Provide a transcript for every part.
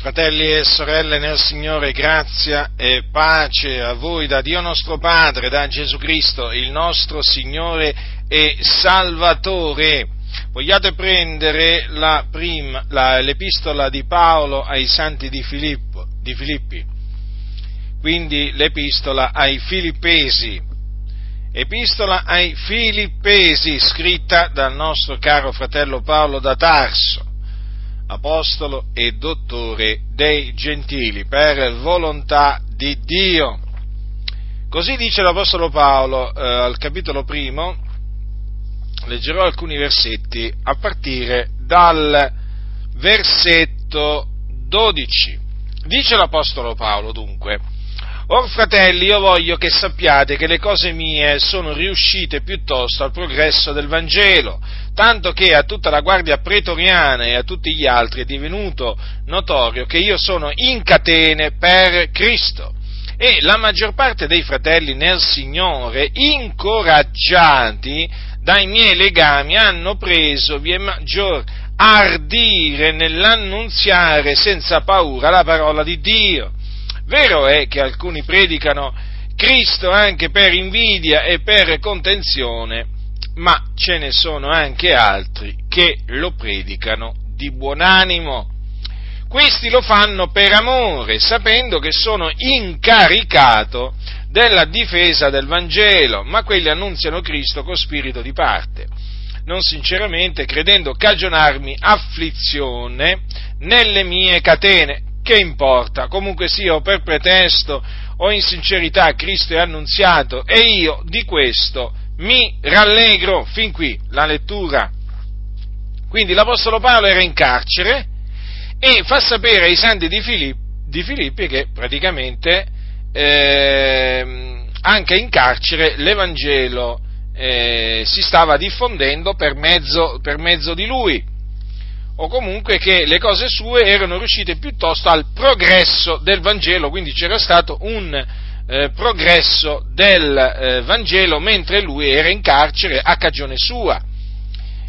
Fratelli e sorelle nel Signore, grazia e pace a voi da Dio nostro Padre, da Gesù Cristo, il nostro Signore e Salvatore. Vogliate prendere la prima, la, l'epistola di Paolo ai santi di, Filippo, di Filippi, quindi l'epistola ai Filippesi. Epistola ai Filippesi, scritta dal nostro caro fratello Paolo da Tarso apostolo e dottore dei gentili, per volontà di Dio. Così dice l'Apostolo Paolo eh, al capitolo primo, leggerò alcuni versetti a partire dal versetto 12. Dice l'Apostolo Paolo dunque, Or fratelli, io voglio che sappiate che le cose mie sono riuscite piuttosto al progresso del Vangelo, tanto che a tutta la guardia pretoriana e a tutti gli altri è divenuto notorio che io sono in catene per Cristo. E la maggior parte dei fratelli nel Signore, incoraggiati dai miei legami, hanno preso via maggior ardire nell'annunziare senza paura la parola di Dio Vero è che alcuni predicano Cristo anche per invidia e per contenzione, ma ce ne sono anche altri che lo predicano di buon animo. Questi lo fanno per amore, sapendo che sono incaricato della difesa del Vangelo, ma quelli annunziano Cristo con spirito di parte, non sinceramente credendo cagionarmi afflizione nelle mie catene che importa? Comunque sia, o per pretesto o in sincerità Cristo è annunziato e io di questo mi rallegro. Fin qui la lettura. Quindi l'Apostolo Paolo era in carcere e fa sapere ai santi di Filippi, di Filippi che praticamente eh, anche in carcere l'Evangelo eh, si stava diffondendo per mezzo, per mezzo di lui o comunque che le cose sue erano riuscite piuttosto al progresso del Vangelo, quindi c'era stato un eh, progresso del eh, Vangelo mentre lui era in carcere a cagione sua.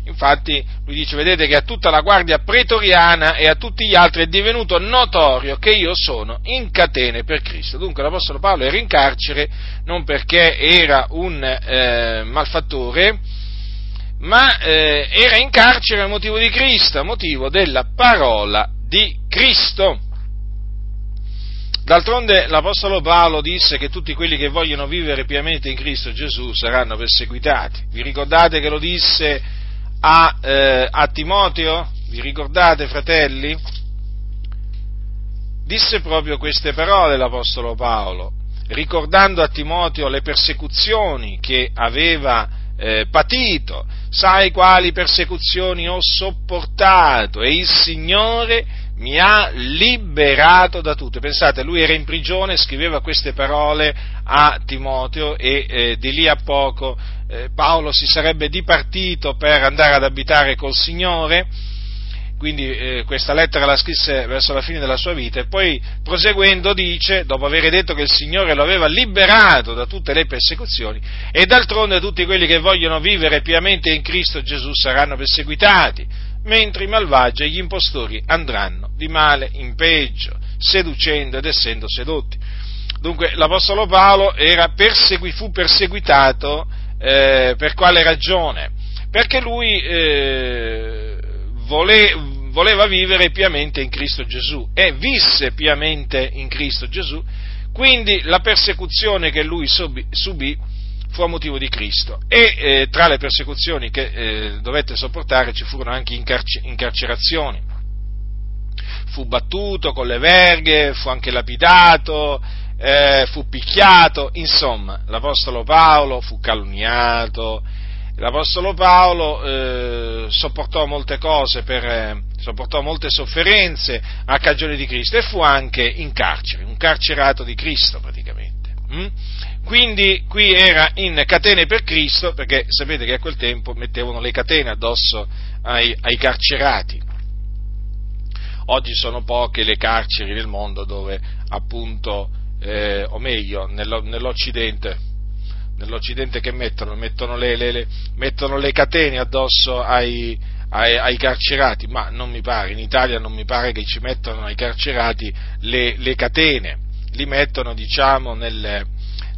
Infatti lui dice, vedete che a tutta la guardia pretoriana e a tutti gli altri è divenuto notorio che io sono in catene per Cristo. Dunque l'Apostolo Paolo era in carcere non perché era un eh, malfattore, ma eh, era in carcere a motivo di Cristo, a motivo della parola di Cristo. D'altronde l'Apostolo Paolo disse che tutti quelli che vogliono vivere piamente in Cristo Gesù saranno perseguitati. Vi ricordate che lo disse a, eh, a Timoteo? Vi ricordate, fratelli? Disse proprio queste parole l'Apostolo Paolo, ricordando a Timoteo le persecuzioni che aveva eh, patito, sai quali persecuzioni ho sopportato e il Signore mi ha liberato da tutte. Pensate, lui era in prigione, scriveva queste parole a Timoteo e eh, di lì a poco eh, Paolo si sarebbe dipartito per andare ad abitare col Signore quindi eh, questa lettera la scrisse verso la fine della sua vita e poi proseguendo dice, dopo aver detto che il Signore lo aveva liberato da tutte le persecuzioni, e d'altronde tutti quelli che vogliono vivere piamente in Cristo Gesù saranno perseguitati, mentre i malvagi e gli impostori andranno di male in peggio, seducendo ed essendo sedotti. Dunque l'Apostolo Paolo persegui, fu perseguitato eh, per quale ragione? Perché lui eh, voleva vivere piamente in Cristo Gesù e visse piamente in Cristo Gesù, quindi la persecuzione che lui subì, fu a motivo di Cristo e eh, tra le persecuzioni che eh, dovette sopportare ci furono anche incarcer- incarcerazioni. Fu battuto con le verghe, fu anche lapidato, eh, fu picchiato, insomma, l'Apostolo Paolo fu calunniato, l'Apostolo Paolo eh, sopportò molte cose, per, eh, sopportò molte sofferenze a cagione di Cristo e fu anche in carcere, un carcerato di Cristo praticamente. Mm? Quindi qui era in catene per Cristo, perché sapete che a quel tempo mettevano le catene addosso ai, ai carcerati. Oggi sono poche le carceri nel mondo dove appunto, eh, o meglio, nell'Occidente, nell'Occidente che mettono? Mettono le, le, le, mettono le catene addosso ai, ai, ai, carcerati, ma non mi pare, in Italia non mi pare che ci mettano ai carcerati le, catene, li mettono diciamo nelle,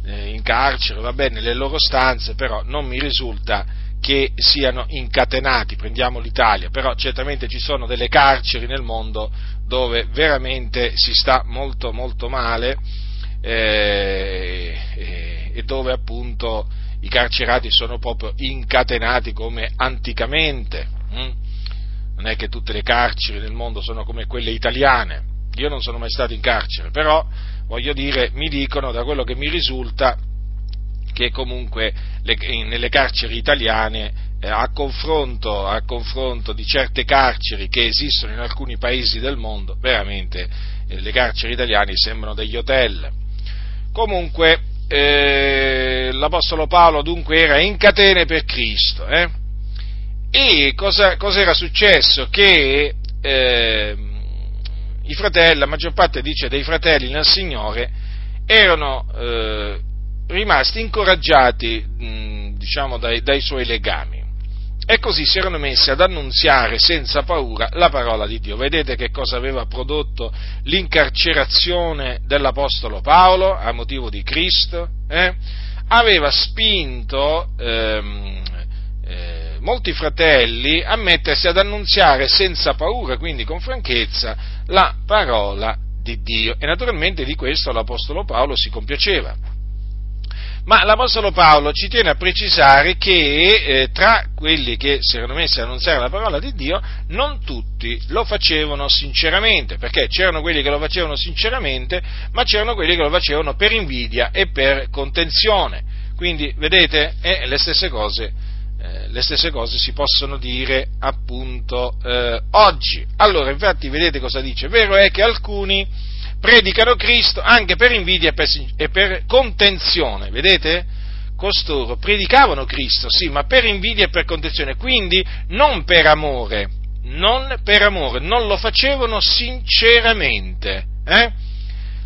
eh, in carcere, va bene, nelle loro stanze, però non mi risulta che siano incatenati, prendiamo l'Italia, però certamente ci sono delle carceri nel mondo dove veramente si sta molto molto male eh, eh, e dove appunto i carcerati sono proprio incatenati come anticamente. Hm? Non è che tutte le carceri nel mondo sono come quelle italiane. Io non sono mai stato in carcere, però voglio dire, mi dicono da quello che mi risulta che comunque le, nelle carceri italiane eh, a, confronto, a, confronto, di certe carceri che esistono in alcuni paesi del mondo, veramente eh, le carceri italiane sembrano degli hotel. Comunque eh, l'Apostolo Paolo dunque era in catene per Cristo. Eh? E cosa, cosa, era successo? Che ehm, i fratelli, la maggior parte dice dei fratelli nel Signore, erano eh, rimasti incoraggiati mh, diciamo, dai, dai suoi legami e così si erano messi ad annunziare senza paura la parola di Dio. Vedete che cosa aveva prodotto l'incarcerazione dell'Apostolo Paolo a motivo di Cristo? Eh? Aveva spinto ehm, eh, molti fratelli a mettersi ad annunziare senza paura, quindi con franchezza, la parola di Dio. E naturalmente di questo l'Apostolo Paolo si compiaceva. Ma l'Apostolo Paolo ci tiene a precisare che eh, tra quelli che si erano messi a annunziare la parola di Dio, non tutti lo facevano sinceramente, perché c'erano quelli che lo facevano sinceramente, ma c'erano quelli che lo facevano per invidia e per contenzione. Quindi, vedete, eh, le, stesse cose, eh, le stesse cose si possono dire appunto eh, oggi. Allora, infatti, vedete cosa dice? Vero è che alcuni predicano Cristo anche per invidia e per, e per contenzione, vedete? Costoro predicavano Cristo, sì, ma per invidia e per contenzione, quindi non per amore, non per amore, non lo facevano sinceramente. Eh?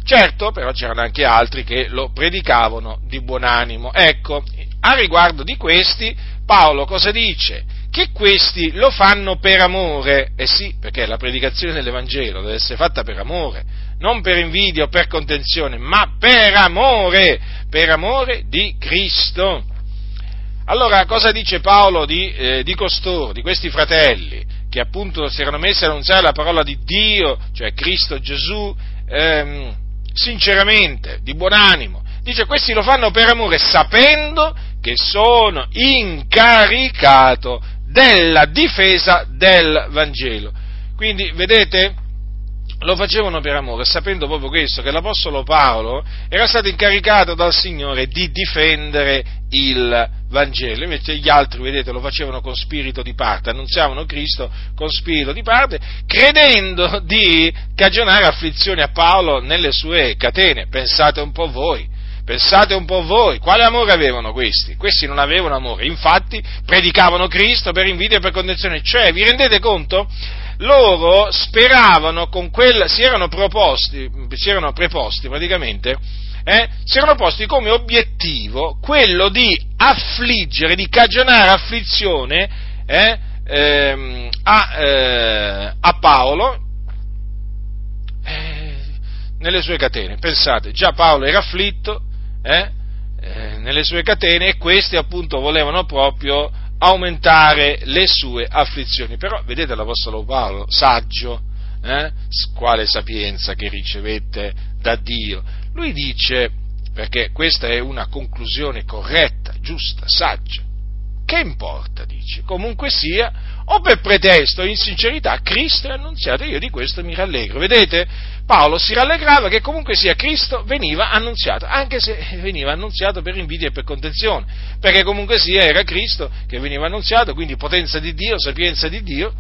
Certo, però c'erano anche altri che lo predicavano di buon animo. Ecco, a riguardo di questi, Paolo cosa dice? Che questi lo fanno per amore, eh sì, perché la predicazione dell'Evangelo deve essere fatta per amore, non per invidia o per contenzione, ma per amore, per amore di Cristo. Allora, cosa dice Paolo di, eh, di costoro, di questi fratelli, che appunto si erano messi a annunziare la parola di Dio, cioè Cristo Gesù, ehm, sinceramente, di buon animo? Dice, questi lo fanno per amore, sapendo che sono incaricato della difesa del Vangelo. Quindi, vedete, lo facevano per amore, sapendo proprio questo, che l'Apostolo Paolo era stato incaricato dal Signore di difendere il Vangelo, invece gli altri, vedete, lo facevano con spirito di parte, annunziavano Cristo con spirito di parte, credendo di cagionare afflizioni a Paolo nelle sue catene. Pensate un po' voi. Pensate un po' voi, quale amore avevano questi? Questi non avevano amore, infatti predicavano Cristo per invidia e per condizione, cioè vi rendete conto? Loro speravano con quel, si erano proposti, si erano preposti praticamente, eh, si erano posti come obiettivo quello di affliggere, di cagionare afflizione eh, ehm, a, eh, a, Paolo eh, nelle sue catene. Pensate, già Paolo era afflitto, eh, eh, nelle sue catene e questi appunto volevano proprio aumentare le sue afflizioni. Però vedete l'Apostolo Paolo, saggio, eh, quale sapienza che ricevette da Dio. Lui dice, perché questa è una conclusione corretta, giusta, saggia, che importa, dice, comunque sia, o per pretesto in sincerità, Cristo è annunziato, io di questo mi rallegro. Vedete? Paolo si rallegrava che comunque sia Cristo veniva annunziato, anche se veniva annunziato per invidia e per contenzione, perché comunque sia era Cristo che veniva annunziato, quindi potenza di Dio, sapienza di Dio,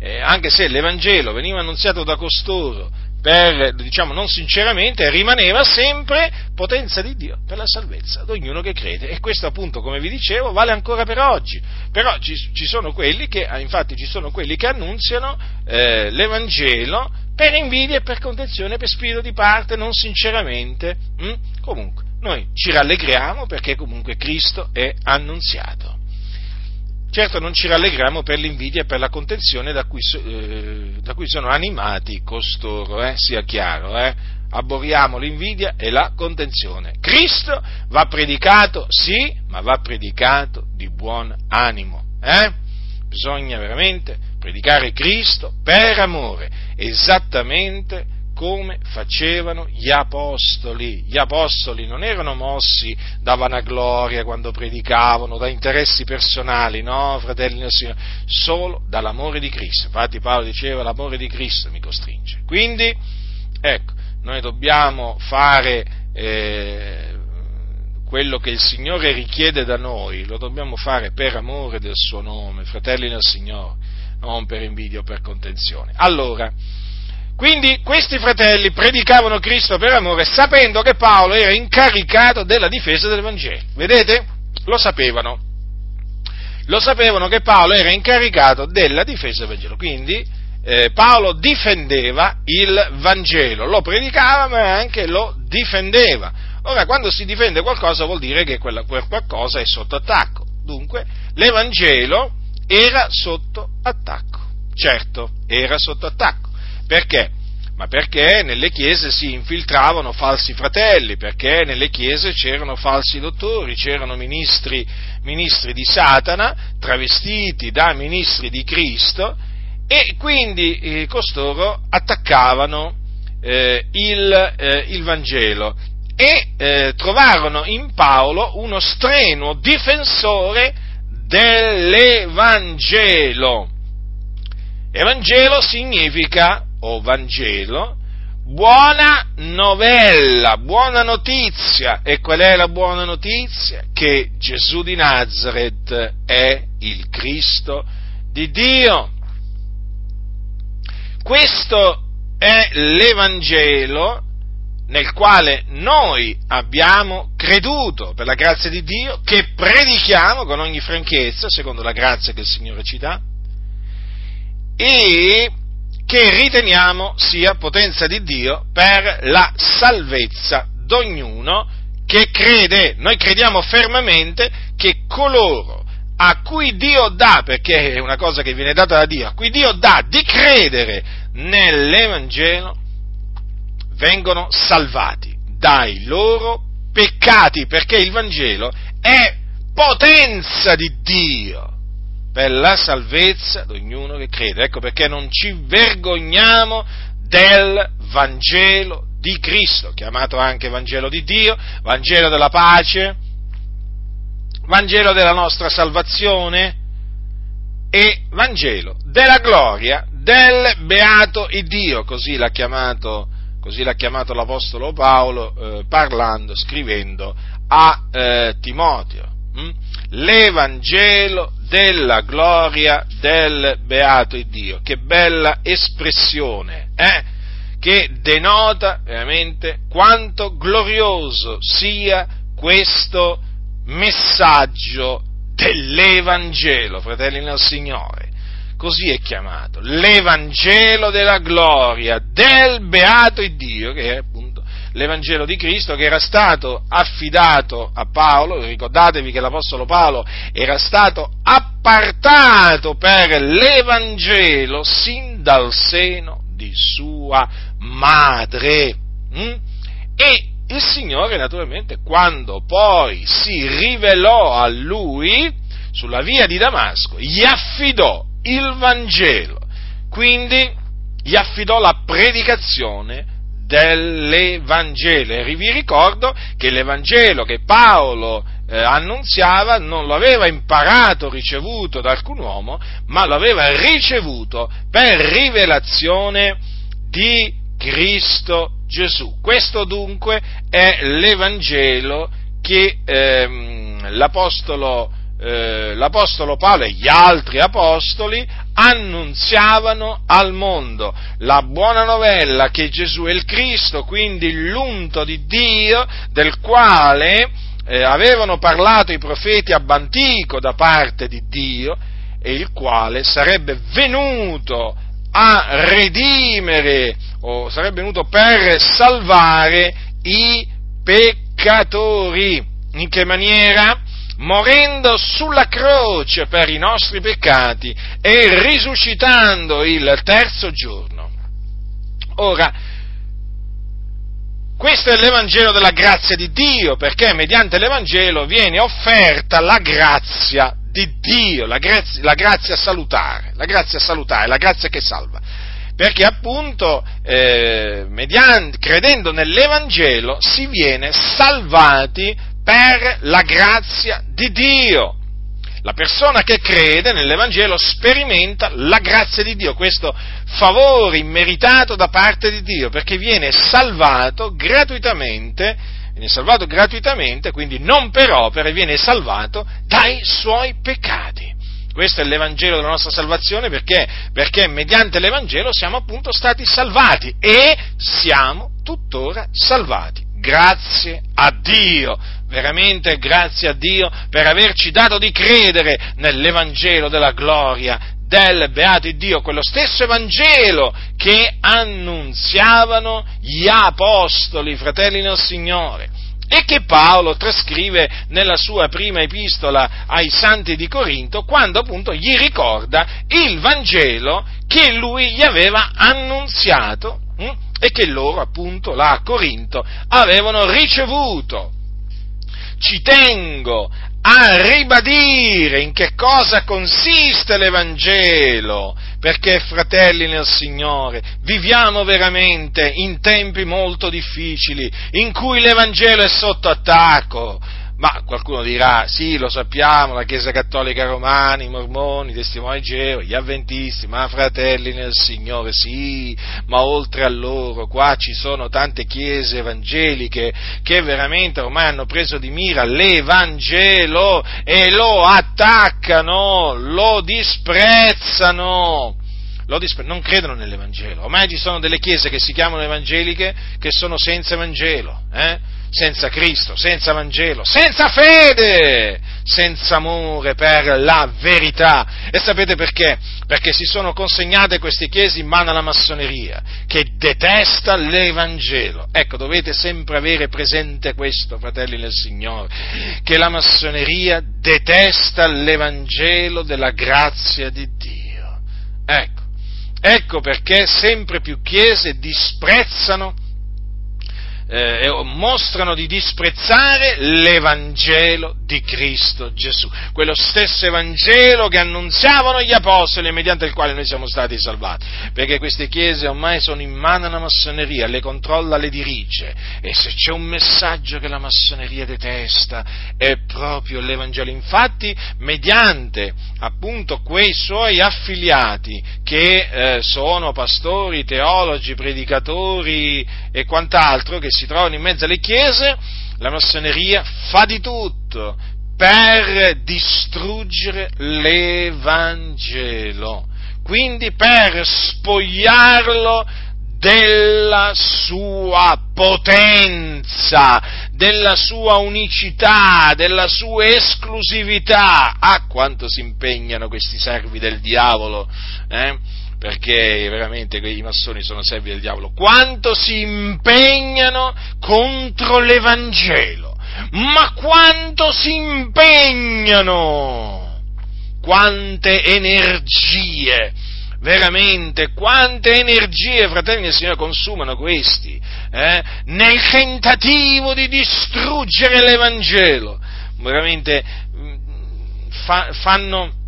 eh, anche se l'Evangelo veniva annunziato da costoro per, diciamo, non sinceramente, rimaneva sempre potenza di Dio per la salvezza di ognuno che crede. E questo appunto, come vi dicevo, vale ancora per oggi. Però ci, ci sono quelli che, ah, infatti ci sono quelli che annunziano eh, l'Evangelo per invidia e per contenzione, per spirito di parte, non sinceramente. Mm? Comunque, noi ci rallegriamo perché comunque Cristo è annunziato. Certo non ci rallegriamo per l'invidia e per la contenzione da cui, eh, da cui sono animati costoro, eh, sia chiaro, eh? abboriamo l'invidia e la contenzione. Cristo va predicato, sì, ma va predicato di buon animo. Eh? Bisogna veramente predicare Cristo per amore, esattamente come facevano gli apostoli. Gli apostoli non erano mossi da vanagloria quando predicavano, da interessi personali, no, fratelli del Signore, solo dall'amore di Cristo. Infatti Paolo diceva l'amore di Cristo mi costringe. Quindi, ecco, noi dobbiamo fare eh, quello che il Signore richiede da noi, lo dobbiamo fare per amore del suo nome, fratelli del Signore, non per invidia o per contenzione. Allora, quindi questi fratelli predicavano Cristo per amore sapendo che Paolo era incaricato della difesa del Vangelo. Vedete? Lo sapevano. Lo sapevano che Paolo era incaricato della difesa del Vangelo. Quindi eh, Paolo difendeva il Vangelo, lo predicava ma anche lo difendeva. Ora, quando si difende qualcosa vuol dire che quella, quel qualcosa è sotto attacco. Dunque, l'Evangelo era sotto attacco. Certo, era sotto attacco. Perché? Ma perché nelle chiese si infiltravano falsi fratelli, perché nelle chiese c'erano falsi dottori, c'erano ministri, ministri di Satana travestiti da ministri di Cristo e quindi eh, costoro attaccavano eh, il, eh, il, Vangelo e eh, trovarono in Paolo uno strenuo difensore dell'Evangelo. Evangelo significa o Vangelo, buona novella, buona notizia. E qual è la buona notizia? Che Gesù di Nazareth è il Cristo di Dio. Questo è l'Evangelo nel quale noi abbiamo creduto per la grazia di Dio, che predichiamo con ogni franchezza, secondo la grazia che il Signore ci dà, e che riteniamo sia potenza di Dio per la salvezza d'ognuno che crede. Noi crediamo fermamente che coloro a cui Dio dà, perché è una cosa che viene data da Dio, a cui Dio dà di credere nell'Evangelo, vengono salvati dai loro peccati, perché il Vangelo è potenza di Dio per la salvezza di ognuno che crede. Ecco perché non ci vergogniamo del Vangelo di Cristo, chiamato anche Vangelo di Dio, Vangelo della pace, Vangelo della nostra salvazione e Vangelo della gloria del beato Dio, così l'ha chiamato, così l'ha chiamato l'Apostolo Paolo eh, parlando, scrivendo a eh, Timoteo. Hm? L'Evangelo della gloria del beato Dio. Che bella espressione, eh? che denota veramente quanto glorioso sia questo messaggio dell'Evangelo, fratelli nel Signore. Così è chiamato, l'Evangelo della gloria del beato Dio, che è l'Evangelo di Cristo che era stato affidato a Paolo, ricordatevi che l'Apostolo Paolo era stato appartato per l'Evangelo sin dal seno di sua madre. Mm? E il Signore naturalmente quando poi si rivelò a lui sulla via di Damasco, gli affidò il Vangelo, quindi gli affidò la predicazione dell'Evangelo. E vi ricordo che l'Evangelo che Paolo eh, annunziava non lo aveva imparato, ricevuto da alcun uomo, ma lo aveva ricevuto per rivelazione di Cristo Gesù. Questo dunque è l'Evangelo che ehm, l'Apostolo eh, l'Apostolo Paolo e gli altri Apostoli annunziavano al mondo la buona novella che Gesù è il Cristo, quindi l'unto di Dio del quale eh, avevano parlato i profeti ab antico da parte di Dio e il quale sarebbe venuto a redimere o sarebbe venuto per salvare i peccatori. In che maniera? Morendo sulla croce per i nostri peccati e risuscitando il terzo giorno. Ora, questo è l'Evangelo della grazia di Dio, perché mediante l'Evangelo viene offerta la grazia di Dio, la grazia, la grazia salutare, la grazia salutare, la grazia che salva. Perché appunto, eh, mediante, credendo nell'Evangelo, si viene salvati per la grazia di Dio. La persona che crede nell'Evangelo sperimenta la grazia di Dio, questo favore immeritato da parte di Dio, perché viene salvato gratuitamente, viene salvato gratuitamente, quindi non per opere, viene salvato dai suoi peccati. Questo è l'Evangelo della nostra salvazione perché? Perché mediante l'Evangelo siamo appunto stati salvati e siamo tuttora salvati. Grazie a Dio veramente grazie a Dio per averci dato di credere nell'Evangelo della gloria del beato Dio, quello stesso Evangelo che annunziavano gli apostoli, fratelli nel Signore, e che Paolo trascrive nella sua prima epistola ai santi di Corinto, quando appunto gli ricorda il Vangelo che lui gli aveva annunziato hm, e che loro appunto là a Corinto avevano ricevuto. Ci tengo a ribadire in che cosa consiste l'Evangelo, perché fratelli nel Signore, viviamo veramente in tempi molto difficili, in cui l'Evangelo è sotto attacco, ma qualcuno dirà, sì, lo sappiamo, la Chiesa Cattolica Romana, i Mormoni, i Testimoni Geo, gli Avventisti, ma fratelli nel Signore, sì, ma oltre a loro, qua ci sono tante chiese evangeliche che veramente ormai hanno preso di mira l'Evangelo e lo attaccano, lo disprezzano. Non credono nell'Evangelo. Ormai ci sono delle chiese che si chiamano evangeliche che sono senza Evangelo. Eh? senza Cristo, senza Vangelo, senza fede, senza amore per la verità. E sapete perché? Perché si sono consegnate queste chiese in mano alla massoneria, che detesta l'Evangelo. Ecco, dovete sempre avere presente questo, fratelli del Signore, che la massoneria detesta l'Evangelo della grazia di Dio. Ecco, ecco perché sempre più chiese disprezzano eh, mostrano di disprezzare l'Evangelo di Cristo Gesù, quello stesso Evangelo che annunziavano gli Apostoli e mediante il quale noi siamo stati salvati, perché queste chiese ormai sono in mano alla massoneria, le controlla, le dirige. E se c'è un messaggio che la massoneria detesta è proprio l'Evangelo. Infatti, mediante appunto quei suoi affiliati che eh, sono pastori, teologi, predicatori e quant'altro, che si trovano in mezzo alle chiese, la massoneria fa di tutto per distruggere l'Evangelo, quindi per spogliarlo della sua potenza, della sua unicità, della sua esclusività. Ah, quanto si impegnano questi servi del diavolo, eh? Perché veramente i massoni sono servi del diavolo, quanto si impegnano contro l'Evangelo, ma quanto si impegnano, quante energie, veramente, quante energie, fratelli del Signore, consumano questi, eh, nel tentativo di distruggere l'Evangelo, veramente mm, fa, fanno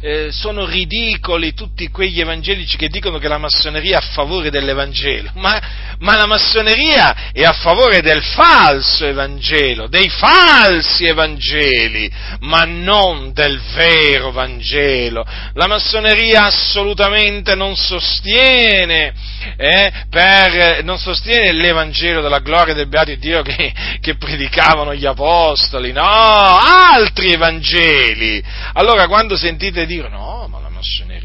eh, sono ridicoli tutti quegli evangelici che dicono che la massoneria è a favore dell'Evangelo, ma, ma, la massoneria è a favore del falso Evangelo, dei falsi Evangeli, ma non del vero Vangelo. La massoneria assolutamente non sostiene, eh, per, non sostiene l'Evangelo della gloria del Beato Dio che, che predicavano gli Apostoli, no, altri Evangeli. Allora quando sentite dire no, ma la massoneria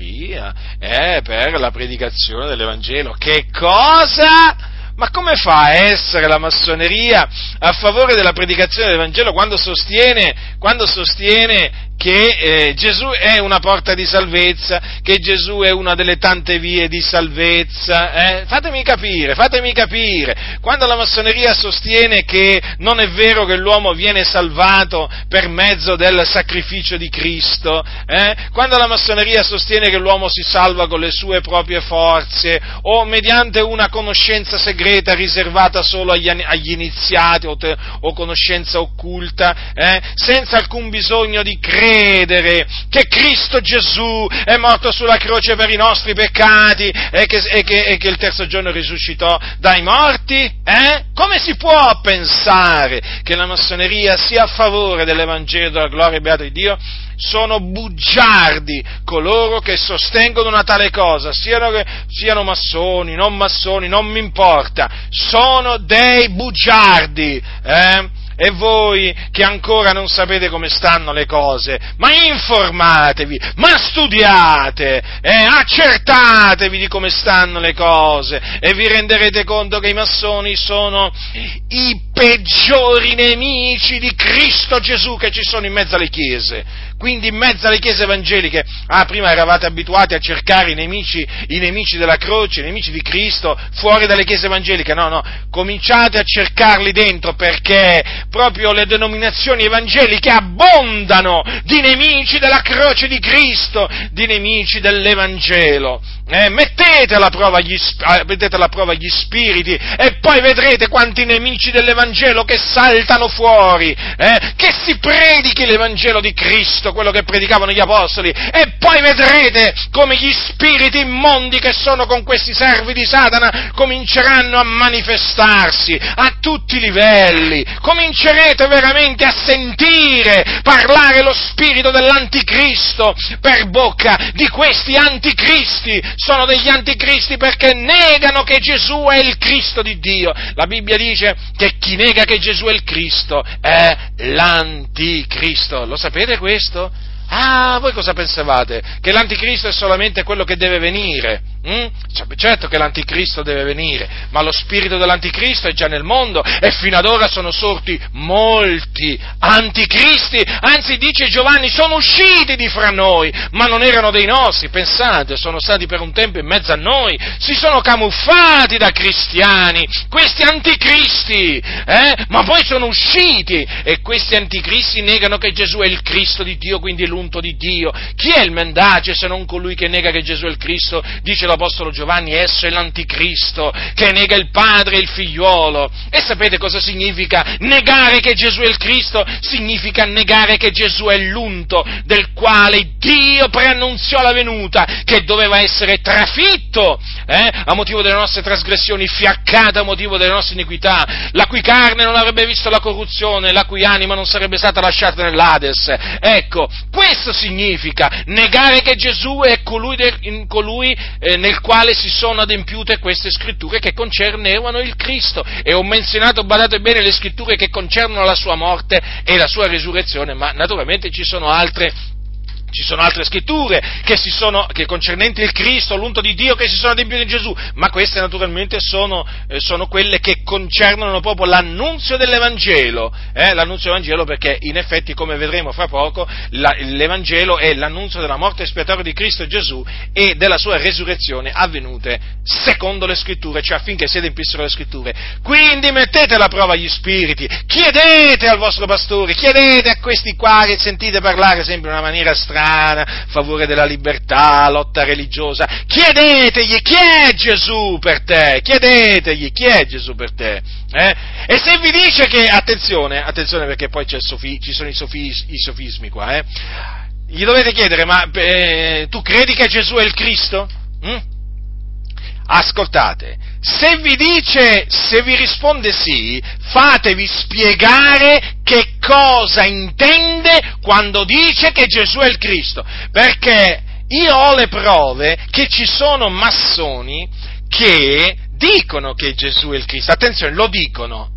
è per la predicazione dell'Evangelo. Che cosa? Ma come fa a essere la massoneria a favore della predicazione dell'Evangelo quando sostiene, quando sostiene che eh, Gesù è una porta di salvezza, che Gesù è una delle tante vie di salvezza. Eh? Fatemi capire, fatemi capire. Quando la massoneria sostiene che non è vero che l'uomo viene salvato per mezzo del sacrificio di Cristo, eh? quando la massoneria sostiene che l'uomo si salva con le sue proprie forze o mediante una conoscenza segreta riservata solo agli, agli iniziati o, te, o conoscenza occulta, eh? senza alcun bisogno di credere che Cristo Gesù è morto sulla croce per i nostri peccati e che, e che, e che il terzo giorno risuscitò dai morti? Eh? Come si può pensare che la massoneria sia a favore dell'Evangelo della gloria e beata di Dio? Sono bugiardi coloro che sostengono una tale cosa, siano, siano massoni, non massoni, non mi importa, sono dei bugiardi. Eh? E voi che ancora non sapete come stanno le cose, ma informatevi, ma studiate, eh, accertatevi di come stanno le cose e vi renderete conto che i massoni sono i peggiori nemici di Cristo Gesù che ci sono in mezzo alle chiese quindi in mezzo alle chiese evangeliche, ah, prima eravate abituati a cercare i nemici, i nemici della croce, i nemici di Cristo, fuori dalle chiese evangeliche, no, no, cominciate a cercarli dentro perché proprio le denominazioni evangeliche abbondano di nemici della croce di Cristo, di nemici dell'Evangelo. Eh, mettete, alla prova gli, eh, mettete alla prova gli spiriti e poi vedrete quanti nemici dell'Evangelo che saltano fuori, eh, che si predichi l'Evangelo di Cristo, quello che predicavano gli Apostoli, e poi vedrete come gli spiriti immondi che sono con questi servi di Satana cominceranno a manifestarsi a tutti i livelli, comincerete veramente a sentire parlare lo spirito dell'anticristo per bocca di questi anticristi sono degli anticristi perché negano che Gesù è il Cristo di Dio. La Bibbia dice che chi nega che Gesù è il Cristo è l'anticristo. Lo sapete questo? Ah, voi cosa pensavate? Che l'anticristo è solamente quello che deve venire? Mm? Certo che l'anticristo deve venire, ma lo spirito dell'anticristo è già nel mondo e fino ad ora sono sorti molti anticristi, anzi dice Giovanni, sono usciti di fra noi, ma non erano dei nostri, pensate, sono stati per un tempo in mezzo a noi, si sono camuffati da cristiani, questi anticristi, eh? ma poi sono usciti e questi anticristi negano che Gesù è il Cristo di Dio, quindi l'unto di Dio. Chi è il mendace se non colui che nega che Gesù è il Cristo? Dice l'Apostolo Giovanni, esso è l'anticristo, che nega il Padre e il figliuolo. E sapete cosa significa negare che Gesù è il Cristo? Significa negare che Gesù è l'unto del quale Dio preannunziò la venuta, che doveva essere trafitto eh, a motivo delle nostre trasgressioni, fiaccato a motivo delle nostre iniquità, la cui carne non avrebbe visto la corruzione, la cui anima non sarebbe stata lasciata nell'Ades. Ecco, questo significa negare che Gesù è colui, de, colui eh, nel quale si sono adempiute queste scritture che concernevano il Cristo. E ho menzionato, badate bene, le scritture che concernono la sua morte e la sua risurrezione, ma naturalmente ci sono altre ci sono altre scritture che, sono, che concernenti il Cristo, l'unto di Dio, che si sono adempiute in Gesù, ma queste naturalmente sono, eh, sono quelle che concernono proprio l'annunzio dell'Evangelo, eh, l'annunzio dell'Evangelo perché in effetti, come vedremo fra poco, la, l'Evangelo è l'annunzio della morte espiatoria di Cristo Gesù e della sua resurrezione avvenute secondo le scritture, cioè affinché si adempissero le scritture. Quindi mettete alla prova gli spiriti, chiedete al vostro pastore, chiedete a questi qua che sentite parlare sempre in una maniera strana, cristiana, favore della libertà, lotta religiosa. Chiedetegli chi è Gesù per te, chiedetegli chi è Gesù per te. Eh? E se vi dice che, attenzione, attenzione perché poi sofi, ci sono i, sofis, i, sofismi qua, eh? gli dovete chiedere, ma eh, tu credi che Gesù è il Cristo? Mm? Ascoltate, se vi dice, se vi risponde sì, fatevi spiegare che cosa intende quando dice che Gesù è il Cristo, perché io ho le prove che ci sono massoni che dicono che Gesù è il Cristo, attenzione, lo dicono,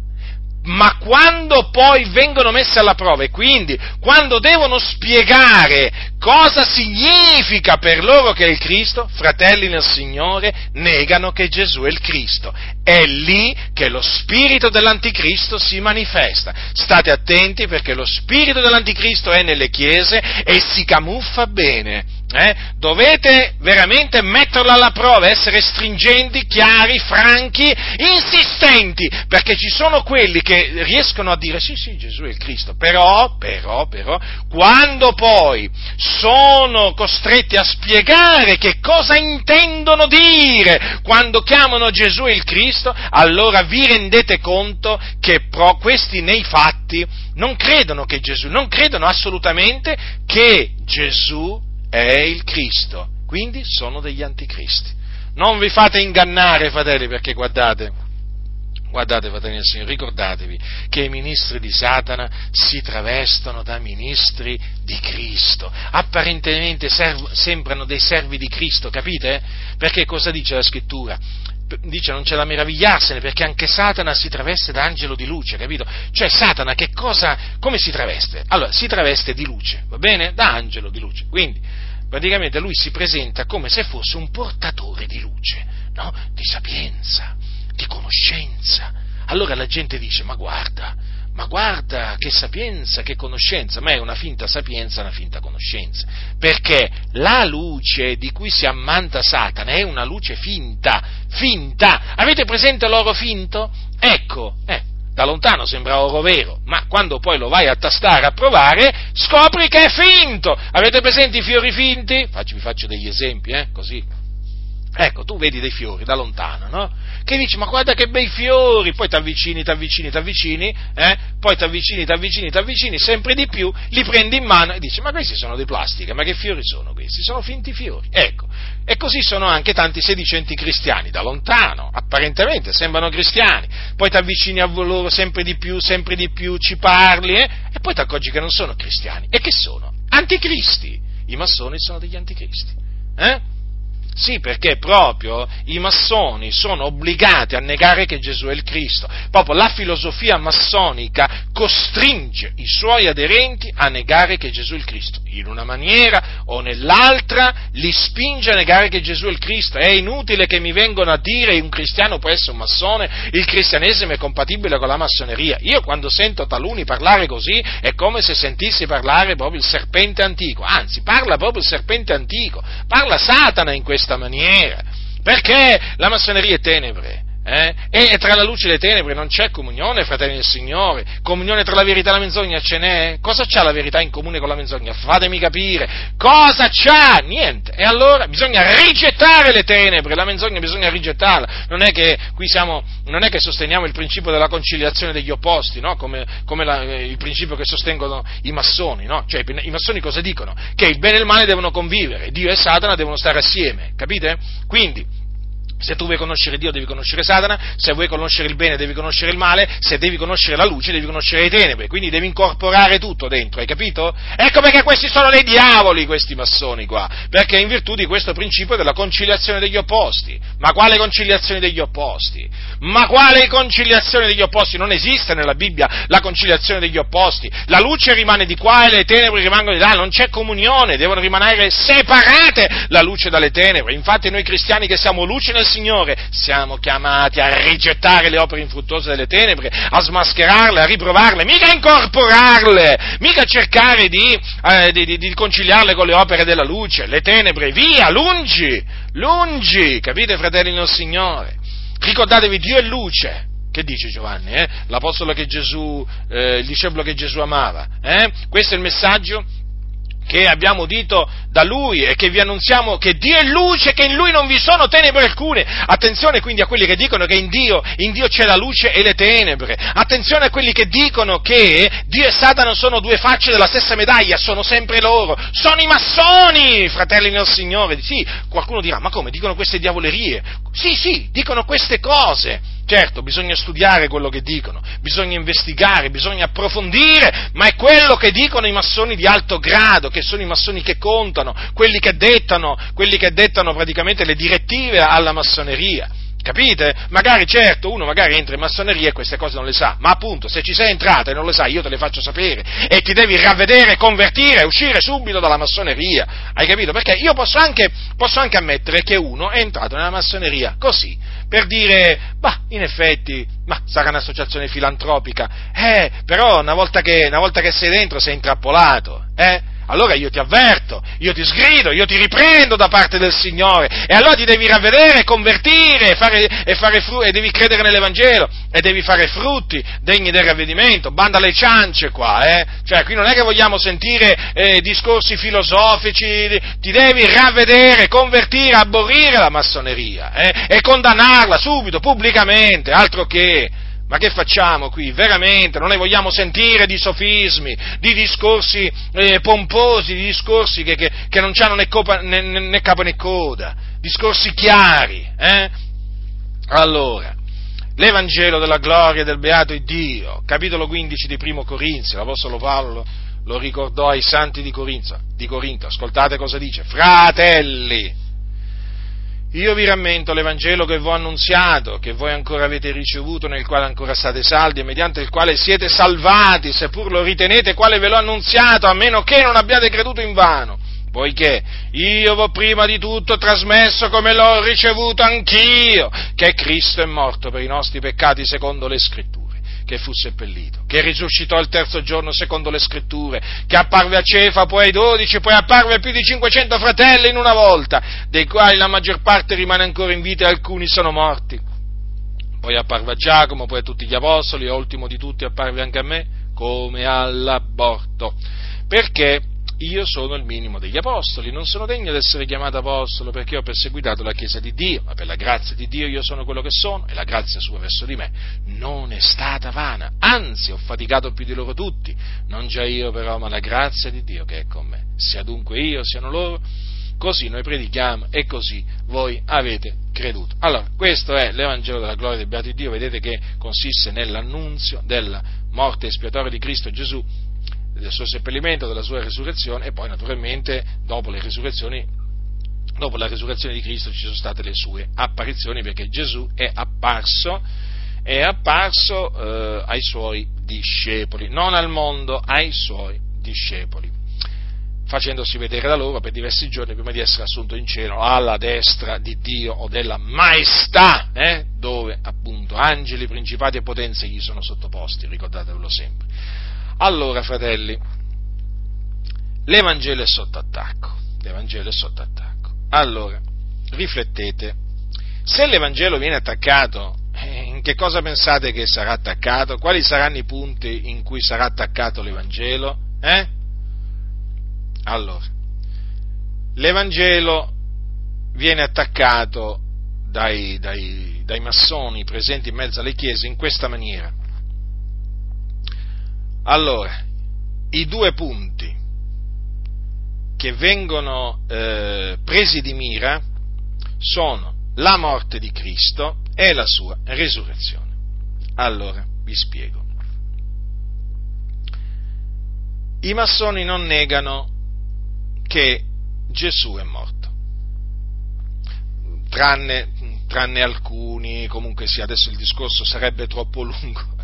ma quando poi vengono messe alla prova e quindi quando devono spiegare cosa significa per loro che è il Cristo, fratelli nel Signore, negano che Gesù è il Cristo. È lì che lo spirito dell'anticristo si manifesta. State attenti perché lo spirito dell'anticristo è nelle chiese e si camuffa bene. Eh? Dovete veramente metterlo alla prova, essere stringenti, chiari, franchi, insistenti, perché ci sono quelli che riescono a dire sì, sì, Gesù è il Cristo, però, però, però, quando poi sono costretti a spiegare che cosa intendono dire quando chiamano Gesù il Cristo, allora vi rendete conto che pro questi nei fatti non credono che Gesù, non credono assolutamente che Gesù è il Cristo, quindi sono degli anticristi. Non vi fate ingannare, fratelli, perché guardate, guardate, fratelli del Signore, ricordatevi che i ministri di Satana si travestono da ministri di Cristo. Apparentemente serv- sembrano dei servi di Cristo, capite? Perché cosa dice la scrittura? dice non c'è da meravigliarsene perché anche Satana si traveste da angelo di luce, capito? Cioè Satana che cosa, come si traveste? Allora, si traveste di luce, va bene? Da angelo di luce. Quindi, praticamente lui si presenta come se fosse un portatore di luce, no? Di sapienza, di conoscenza. Allora la gente dice, ma guarda, ma guarda che sapienza, che conoscenza, ma è una finta sapienza, una finta conoscenza, perché la luce di cui si ammanta Satana è una luce finta, finta. Avete presente l'oro finto? Ecco, eh, da lontano sembra oro vero, ma quando poi lo vai a tastare, a provare, scopri che è finto. Avete presente i fiori finti? Faccio, vi faccio degli esempi, eh, così Ecco, tu vedi dei fiori da lontano, no? Che dici, ma guarda che bei fiori, poi ti avvicini, ti avvicini, ti avvicini, eh? poi ti avvicini, ti avvicini, ti avvicini, sempre di più, li prendi in mano e dici, ma questi sono di plastica, ma che fiori sono questi? Sono finti fiori. Ecco, e così sono anche tanti sedicenti cristiani, da lontano, apparentemente sembrano cristiani, poi ti avvicini a loro sempre di più, sempre di più, ci parli, eh? e poi ti accorgi che non sono cristiani. E che sono? Anticristi. I massoni sono degli anticristi. Eh? Sì, perché proprio i massoni sono obbligati a negare che Gesù è il Cristo. Proprio la filosofia massonica costringe i suoi aderenti a negare che Gesù è il Cristo. In una maniera o nell'altra li spinge a negare che Gesù è il Cristo. È inutile che mi vengano a dire un cristiano può essere un massone, il cristianesimo è compatibile con la massoneria. Io quando sento taluni parlare così è come se sentissi parlare proprio il serpente antico. Anzi, parla proprio il serpente antico. Parla Satana in questa maniera, perché la massoneria è tenebre. Eh? E tra la luce e le tenebre non c'è comunione, fratelli del Signore. Comunione tra la verità e la menzogna ce n'è? Cosa c'ha la verità in comune con la menzogna? Fatemi capire. Cosa c'ha? Niente. E allora bisogna rigettare le tenebre, la menzogna bisogna rigettarla. Non è che qui siamo, non è che sosteniamo il principio della conciliazione degli opposti, no? Come, come la, il principio che sostengono i massoni, no? Cioè i massoni cosa dicono? Che il bene e il male devono convivere, Dio e Satana devono stare assieme, capite? Quindi, se tu vuoi conoscere Dio devi conoscere Satana, se vuoi conoscere il bene devi conoscere il male, se devi conoscere la luce devi conoscere le tenebre, quindi devi incorporare tutto dentro, hai capito? Ecco perché questi sono dei diavoli, questi massoni qua, perché in virtù di questo principio della conciliazione degli opposti. Ma quale conciliazione degli opposti? Ma quale conciliazione degli opposti? Non esiste nella Bibbia la conciliazione degli opposti. La luce rimane di qua e le tenebre rimangono di là, non c'è comunione, devono rimanere separate la luce dalle tenebre. Infatti noi cristiani che siamo luce nel Signore, siamo chiamati a rigettare le opere infruttuose delle tenebre, a smascherarle, a riprovarle, mica a incorporarle, mica a cercare di, eh, di, di, conciliarle con le opere della luce, le tenebre, via, lungi, lungi, capite fratelli nel Signore? Ricordatevi, Dio è luce. Che dice Giovanni? Eh? L'apostolo che Gesù, eh, il discepolo che Gesù amava. Eh? Questo è il messaggio che abbiamo udito da Lui e che vi annunziamo che Dio è luce, che in Lui non vi sono tenebre alcune. Attenzione quindi a quelli che dicono che in Dio, in Dio c'è la luce e le tenebre. Attenzione a quelli che dicono che Dio e Satana sono due facce della stessa medaglia, sono sempre loro. Sono i massoni, fratelli nel Signore. Sì, qualcuno dirà, ma come? Dicono queste diavolerie? Sì, sì, dicono queste cose. Certo, bisogna studiare quello che dicono, bisogna investigare, bisogna approfondire, ma è quello che dicono i massoni di alto grado, che sono i massoni che contano, quelli che dettano, quelli che dettano praticamente le direttive alla massoneria. Capite? Magari, certo, uno magari entra in massoneria e queste cose non le sa, ma appunto, se ci sei entrato e non le sai, io te le faccio sapere e ti devi ravvedere, convertire, uscire subito dalla massoneria. Hai capito? Perché io posso anche, posso anche ammettere che uno è entrato nella massoneria così, per dire, bah, in effetti, ma sarà un'associazione filantropica, eh, però una volta che, una volta che sei dentro sei intrappolato, eh? Allora io ti avverto, io ti sgrido, io ti riprendo da parte del Signore e allora ti devi ravvedere, convertire e, fare, e, fare fru- e devi credere nell'Evangelo e devi fare frutti degni del ravvedimento, banda le ciance qua, eh? cioè qui non è che vogliamo sentire eh, discorsi filosofici, ti devi ravvedere, convertire, aborrire la massoneria eh? e condannarla subito, pubblicamente, altro che... Ma che facciamo qui? Veramente non ne vogliamo sentire di sofismi, di discorsi eh, pomposi, di discorsi che, che, che non hanno né, copa, né, né, capo né coda, discorsi chiari. Eh? Allora, l'Evangelo della gloria del beato Dio, capitolo 15 di Primo Corinzio, l'Apostolo Paolo lo ricordò ai santi di Corinto, di Corinto, ascoltate cosa dice, fratelli, io vi rammento l'Evangelo che vi ho annunziato, che voi ancora avete ricevuto, nel quale ancora state saldi e mediante il quale siete salvati, seppur lo ritenete quale ve l'ho annunziato, a meno che non abbiate creduto in vano. Poiché io vi ho prima di tutto trasmesso come l'ho ricevuto anch'io, che Cristo è morto per i nostri peccati secondo le scritture che fu seppellito, che risuscitò il terzo giorno secondo le scritture, che apparve a Cefa, poi ai dodici, poi apparve a più di 500 fratelli in una volta, dei quali la maggior parte rimane ancora in vita e alcuni sono morti. Poi apparve a Giacomo, poi a tutti gli apostoli, e ultimo di tutti apparve anche a me, come all'aborto. Perché io sono il minimo degli apostoli, non sono degno di essere chiamato apostolo perché ho perseguitato la Chiesa di Dio, ma per la grazia di Dio io sono quello che sono e la grazia sua verso di me non è stata vana, anzi ho faticato più di loro tutti, non già io però, ma la grazia di Dio che è con me, sia dunque io, siano loro, così noi predichiamo e così voi avete creduto. Allora, questo è l'Evangelo della gloria del Beato di Dio, vedete che consiste nell'annunzio della morte espiatoria di Cristo Gesù del suo seppellimento, della sua resurrezione e poi naturalmente dopo le risurrezioni dopo la risurrezione di Cristo ci sono state le sue apparizioni perché Gesù è apparso, è apparso eh, ai suoi discepoli, non al mondo, ai suoi discepoli, facendosi vedere da loro per diversi giorni prima di essere assunto in cielo alla destra di Dio o della maestà, eh, dove appunto angeli, principati e potenze gli sono sottoposti, ricordatevelo sempre. Allora, fratelli, l'Evangelo è sotto attacco. L'Evangelo è sotto attacco. Allora, riflettete. Se l'Evangelo viene attaccato, eh, in che cosa pensate che sarà attaccato? Quali saranno i punti in cui sarà attaccato l'Evangelo? Eh? Allora, l'Evangelo viene attaccato dai, dai, dai massoni presenti in mezzo alle chiese in questa maniera. Allora, i due punti che vengono eh, presi di mira sono la morte di Cristo e la sua resurrezione. Allora, vi spiego. I massoni non negano che Gesù è morto, tranne, tranne alcuni, comunque sì, adesso il discorso sarebbe troppo lungo,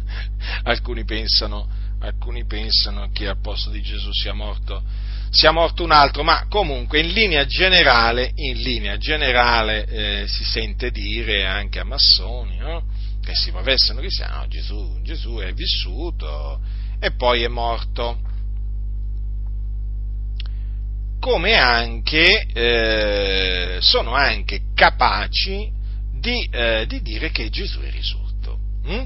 alcuni pensano alcuni pensano che al posto di Gesù sia morto, sia morto un altro, ma comunque in linea generale, in linea generale eh, si sente dire anche a massoni no? che si professano cristiani, no, Gesù, Gesù è vissuto e poi è morto. Come anche eh, sono anche capaci di, eh, di, dire che Gesù è risorto. Hm?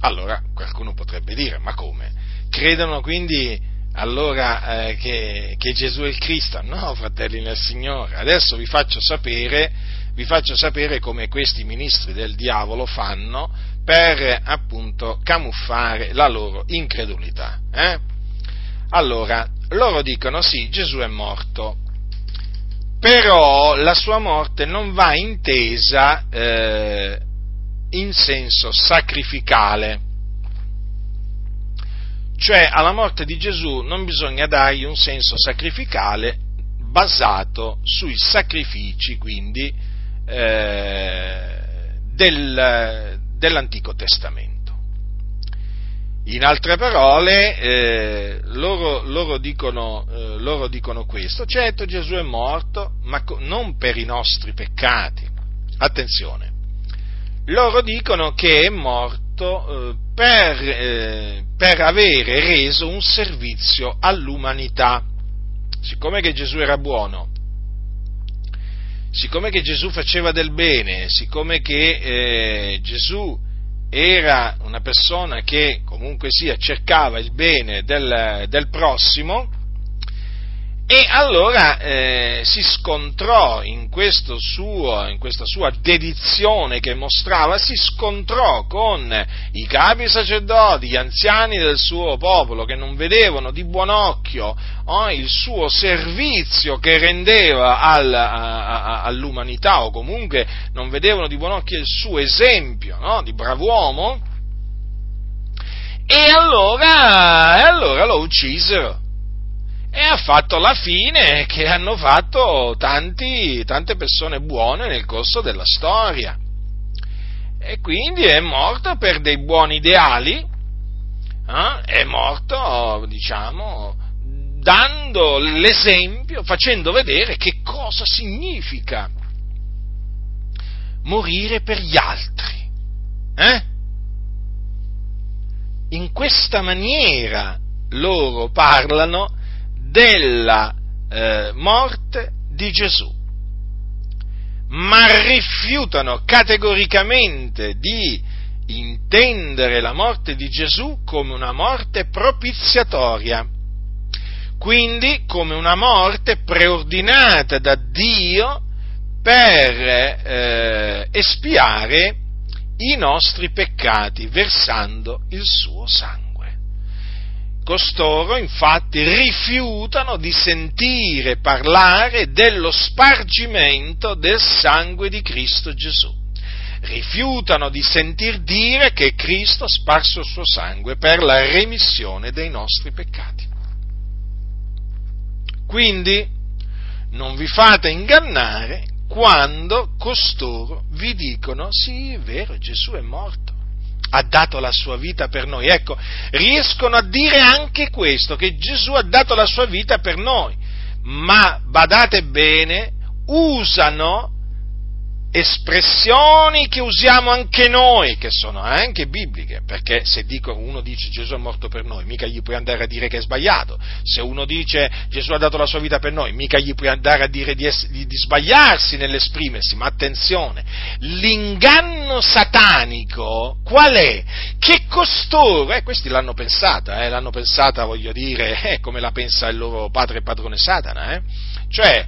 Allora qualcuno potrebbe dire, ma come? Credono quindi allora eh, che, che, Gesù è il Cristo? No, fratelli nel Signore, adesso vi faccio sapere, vi faccio sapere come questi ministri del diavolo fanno per appunto camuffare la loro incredulità. Eh? Allora, loro dicono sì, Gesù è morto, però la sua morte non va intesa eh, in senso sacrificale. Cioè alla morte di Gesù non bisogna dargli un senso sacrificale basato sui sacrifici, quindi, eh, del, dell'Antico Testamento. In altre parole, eh, loro, loro, dicono, eh, loro, dicono, questo, certo Gesù è morto, ma co- non per i nostri peccati. Attenzione, loro dicono che è morto eh, per, eh, per avere reso un servizio all'umanità. Siccome che Gesù era buono, siccome che Gesù faceva del bene, siccome che eh, Gesù era una persona che comunque sia cercava il bene del, del prossimo, e allora eh, si scontrò in, suo, in, questa sua dedizione che mostrava, si scontrò con i capi sacerdoti, gli anziani del suo popolo che non vedevano di buon occhio oh, il suo servizio che rendeva al, a, a, all'umanità o comunque non vedevano di buon occhio il suo esempio no, di brav'uomo. E allora, e allora lo uccisero e ha fatto la fine che hanno fatto tanti, tante persone buone nel corso della storia. E quindi è morto per dei buoni ideali, eh? è morto, diciamo, dando l'esempio, facendo vedere che cosa significa morire per gli altri. Eh? In questa maniera loro parlano della eh, morte di Gesù, ma rifiutano categoricamente di intendere la morte di Gesù come una morte propiziatoria, quindi come una morte preordinata da Dio per eh, espiare i nostri peccati versando il suo sangue. Costoro infatti rifiutano di sentire parlare dello spargimento del sangue di Cristo Gesù. Rifiutano di sentir dire che Cristo ha sparso il suo sangue per la remissione dei nostri peccati. Quindi non vi fate ingannare quando costoro vi dicono sì, è vero, Gesù è morto ha dato la sua vita per noi. Ecco, riescono a dire anche questo, che Gesù ha dato la sua vita per noi, ma badate bene, usano espressioni che usiamo anche noi, che sono anche bibliche, perché se dico, uno dice Gesù è morto per noi, mica gli puoi andare a dire che è sbagliato, se uno dice Gesù ha dato la sua vita per noi, mica gli puoi andare a dire di, di, di sbagliarsi nell'esprimersi, ma attenzione, l'inganno satanico qual è? Che costoro, eh, questi l'hanno pensata, eh, l'hanno pensata, voglio dire, eh, come la pensa il loro padre e padrone Satana, eh? cioè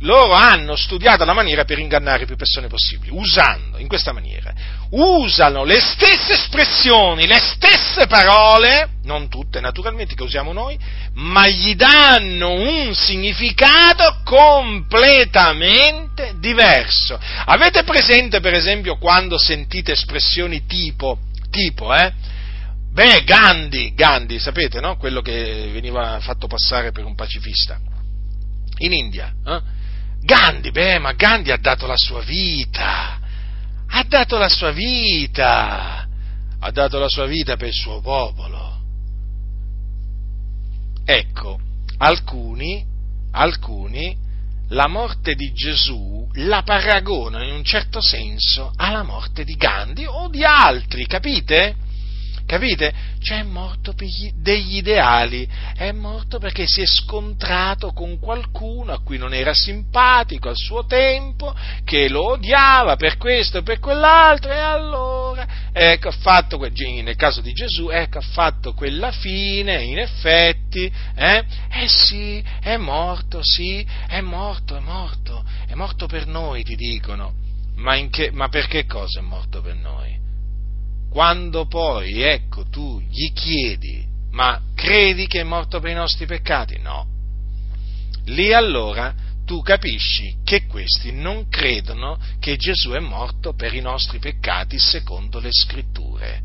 loro hanno studiato la maniera per ingannare più persone possibili, usando in questa maniera, usano le stesse espressioni, le stesse parole, non tutte naturalmente che usiamo noi, ma gli danno un significato completamente diverso. Avete presente per esempio quando sentite espressioni tipo, tipo, eh? Beh, Gandhi, Gandhi, sapete, no? Quello che veniva fatto passare per un pacifista in India, eh? Gandhi, beh, ma Gandhi ha dato la sua vita, ha dato la sua vita, ha dato la sua vita per il suo popolo. Ecco, alcuni, alcuni, la morte di Gesù la paragonano in un certo senso alla morte di Gandhi o di altri, capite? Capite? Cioè è morto per gli, degli ideali, è morto perché si è scontrato con qualcuno a cui non era simpatico al suo tempo, che lo odiava per questo e per quell'altro, e allora, ecco, ha fatto, nel caso di Gesù, ecco, ha fatto quella fine, in effetti, eh? Eh sì, è morto, sì, è morto, è morto, è morto per noi, ti dicono. Ma, che, ma per cosa è morto per noi? Quando poi, ecco, tu gli chiedi, ma credi che è morto per i nostri peccati? No. Lì allora tu capisci che questi non credono che Gesù è morto per i nostri peccati secondo le scritture.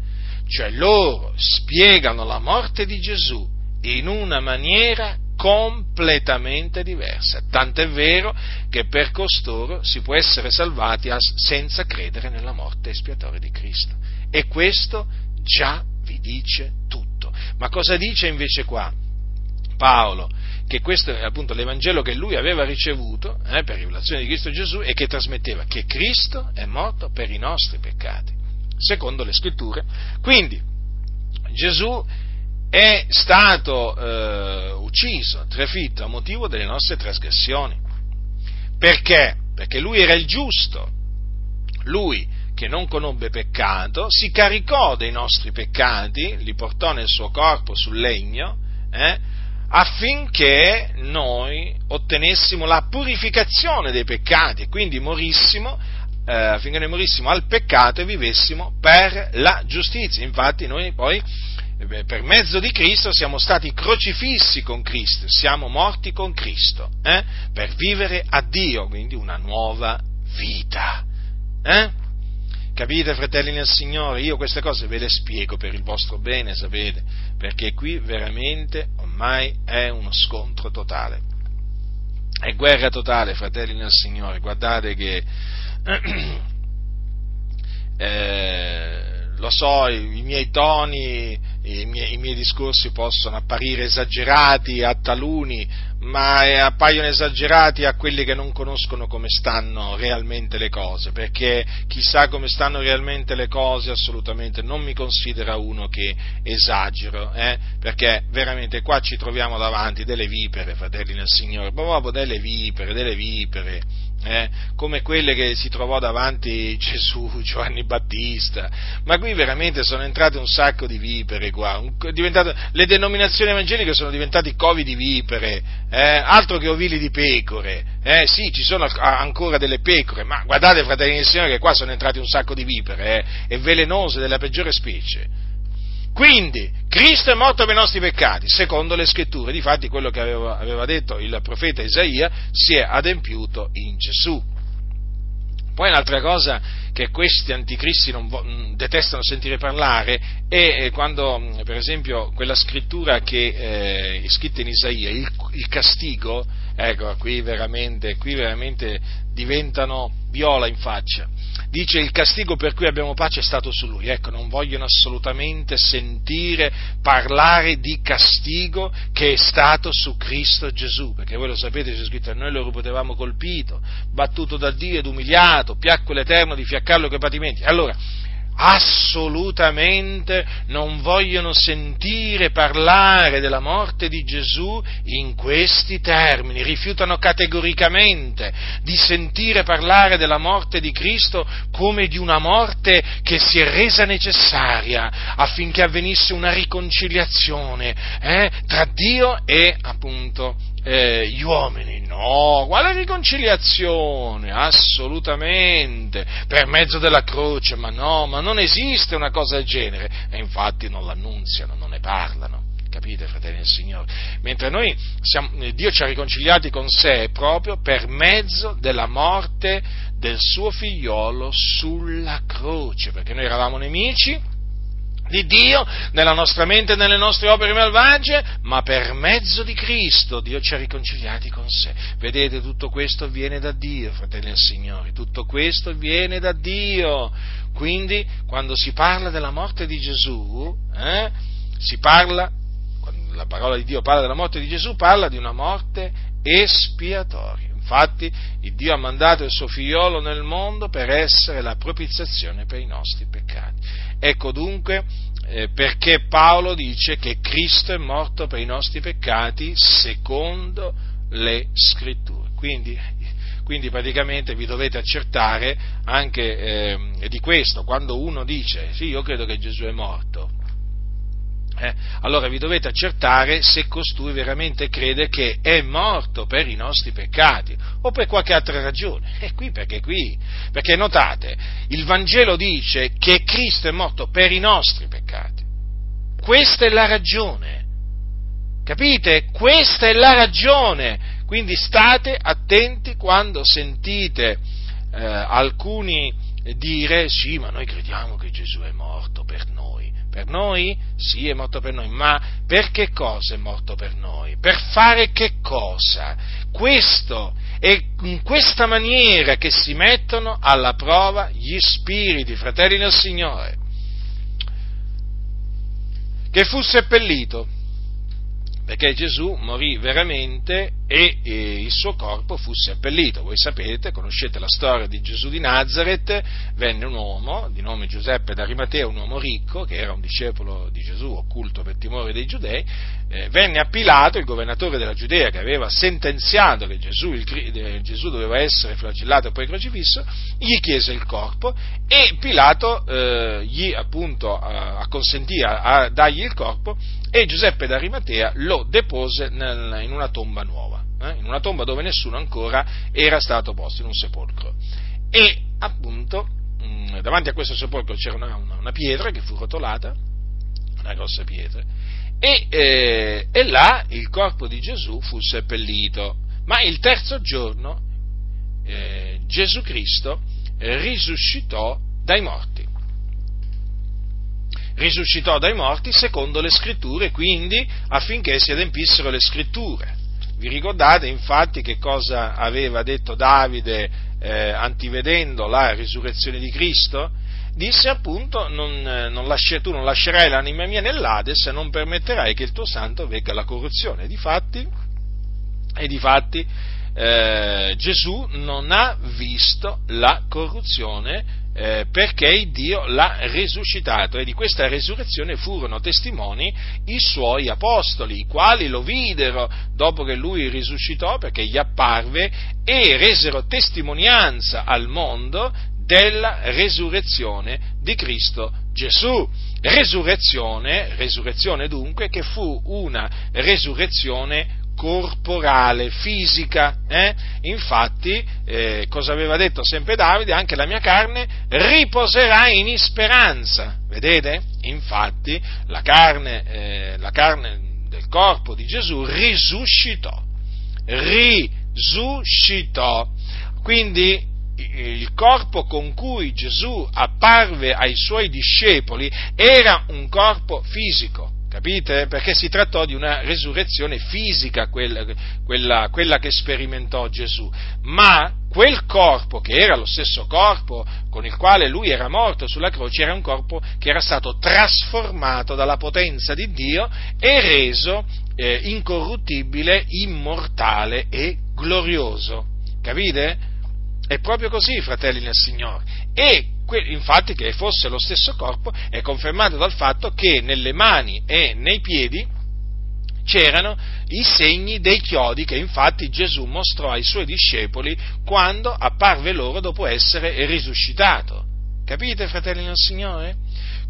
Cioè loro spiegano la morte di Gesù in una maniera completamente diversa. Tant'è vero che per costoro si può essere salvati senza credere nella morte espiatoria di Cristo. E questo già vi dice tutto. Ma cosa dice invece qua? Paolo, che questo è appunto l'Evangelo che lui aveva ricevuto eh, per rivelazione di Cristo Gesù e che trasmetteva che Cristo è morto per i nostri peccati, secondo le scritture. Quindi Gesù è stato eh, ucciso, trafitto a motivo delle nostre trasgressioni. Perché? Perché lui era il giusto, lui che non conobbe peccato, si caricò dei nostri peccati, li portò nel suo corpo sul legno, eh, affinché noi ottenessimo la purificazione dei peccati e quindi morissimo, eh, affinché noi morissimo al peccato e vivessimo per la giustizia. Infatti noi poi eh per mezzo di Cristo siamo stati crocifissi con Cristo, siamo morti con Cristo, eh? per vivere a Dio, quindi una nuova vita. Capite, fratelli nel Signore? Io queste cose ve le spiego per il vostro bene, sapete, perché qui veramente ormai è uno scontro totale. È guerra totale, fratelli nel Signore. Guardate che eh, lo so, i, i miei toni, i miei, i miei, discorsi possono apparire esagerati a taluni, ma eh, appaiono esagerati a quelli che non conoscono come stanno realmente le cose, perché chissà come stanno realmente le cose assolutamente non mi considera uno che esagero, eh? perché veramente qua ci troviamo davanti delle vipere, fratelli nel Signore, proprio delle vipere, delle vipere eh, come quelle che si trovò davanti Gesù, Giovanni Battista, ma qui veramente sono entrate un sacco di vipere qua, le denominazioni evangeliche sono diventate covi di vipere, eh, altro che ovili di pecore, eh, sì ci sono ancora delle pecore, ma guardate fratelli e signori che qua sono entrati un sacco di vipere, eh, e velenose della peggiore specie. Quindi, Cristo è morto per i nostri peccati, secondo le scritture. Difatti, quello che aveva, aveva detto il profeta Isaia si è adempiuto in Gesù. Poi un'altra cosa che questi anticristi vo- mm, detestano sentire parlare è quando, mm, per esempio, quella scrittura che eh, è scritta in Isaia, il, il castigo, ecco, qui veramente, qui veramente diventano viola in faccia dice il castigo per cui abbiamo pace è stato su lui. Ecco, non vogliono assolutamente sentire parlare di castigo che è stato su Cristo Gesù, perché voi lo sapete, c'è scritto, noi lo potevamo colpito, battuto da Dio ed umiliato, piacque l'Eterno di fiaccarlo coi patimenti. Allora, assolutamente non vogliono sentire parlare della morte di Gesù in questi termini, rifiutano categoricamente di sentire parlare della morte di Cristo come di una morte che si è resa necessaria affinché avvenisse una riconciliazione eh, tra Dio e appunto eh, gli uomini. No, quale riconciliazione? Assolutamente, per mezzo della croce, ma no, ma non esiste una cosa del genere. E infatti non l'annunziano, non ne parlano. Capite, fratelli del Signore? Mentre noi siamo, Dio ci ha riconciliati con sé proprio per mezzo della morte del suo figliolo sulla croce, perché noi eravamo nemici, di Dio nella nostra mente e nelle nostre opere malvagie, ma per mezzo di Cristo Dio ci ha riconciliati con sé. Vedete, tutto questo viene da Dio, fratelli e signori, tutto questo viene da Dio. Quindi, quando si parla della morte di Gesù, eh, si parla, quando la parola di Dio parla della morte di Gesù, parla di una morte espiatoria. Infatti, Dio ha mandato il suo figliolo nel mondo per essere la propiziazione per i nostri peccati. Ecco dunque eh, perché Paolo dice che Cristo è morto per i nostri peccati secondo le scritture. Quindi, quindi praticamente vi dovete accertare anche eh, di questo, quando uno dice sì, io credo che Gesù è morto, eh, allora vi dovete accertare se costui veramente crede che è morto per i nostri peccati o per qualche altra ragione. E qui perché qui? Perché notate, il Vangelo dice che Cristo è morto per i nostri peccati. Questa è la ragione. Capite? Questa è la ragione. Quindi state attenti quando sentite eh, alcuni dire sì, ma noi crediamo che Gesù è morto per. Per noi? Sì, è morto per noi, ma per che cosa è morto per noi? Per fare che cosa? Questo è in questa maniera che si mettono alla prova gli spiriti, fratelli del Signore. Che fu seppellito, perché Gesù morì veramente e, il suo corpo fu seppellito. Voi sapete, conoscete la storia di Gesù di Nazareth, venne un uomo di nome Giuseppe d'Arimatea, un uomo ricco, che era un discepolo di Gesù, occulto per timore dei giudei, eh, venne a Pilato, il governatore della Giudea, che aveva sentenziato che Gesù, il, eh, Gesù doveva essere flagellato e poi crocifisso, gli chiese il corpo e Pilato eh, gli appunto acconsentì a, a dargli il corpo e Giuseppe d'Arimatea lo depose nel, in una tomba nuova, eh? in una tomba dove nessuno ancora era stato posto, in un sepolcro. E appunto mh, mm, davanti a questo sepolcro c'era una, una, una, pietra che fu rotolata, una grossa pietra, e, eh, e là il corpo di Gesù fu seppellito, ma il terzo giorno eh, Gesù Cristo risuscitò dai morti risuscitò dai morti secondo le scritture, quindi affinché si adempissero le scritture. Vi ricordate infatti che cosa aveva detto Davide eh, antivedendo la risurrezione di Cristo? Disse appunto, non, non lasci, tu non lascerai l'anima mia nell'Ades e non permetterai che il tuo santo vegga alla corruzione. Difatti, e difatti eh, Gesù non ha visto la corruzione eh, perché Dio l'ha risuscitato e di questa resurrezione furono testimoni i suoi apostoli, i quali lo videro dopo che lui risuscitò perché gli apparve e resero testimonianza al mondo della resurrezione di Cristo Gesù. Resurrezione, resurrezione dunque, che fu una resurrezione corporale, fisica. Eh? Infatti, eh, cosa aveva detto sempre Davide? Anche la mia carne riposerà in speranza. Vedete? Infatti, la carne, eh, la carne del corpo di Gesù risuscitò. Risuscitò. Quindi il corpo con cui Gesù apparve ai suoi discepoli era un corpo fisico Capite? Perché si trattò di una resurrezione fisica, quella, quella, quella, che sperimentò Gesù, ma quel corpo, che era lo stesso corpo con il quale lui era morto sulla croce, era un corpo che era stato trasformato dalla potenza di Dio e reso eh, incorruttibile, immortale e glorioso. Capite? È proprio così, fratelli nel Signore. E infatti che fosse lo stesso corpo è confermato dal fatto che nelle mani e nei piedi c'erano i segni dei chiodi che infatti Gesù mostrò ai suoi discepoli quando apparve loro dopo essere risuscitato. Capite, fratelli del Signore?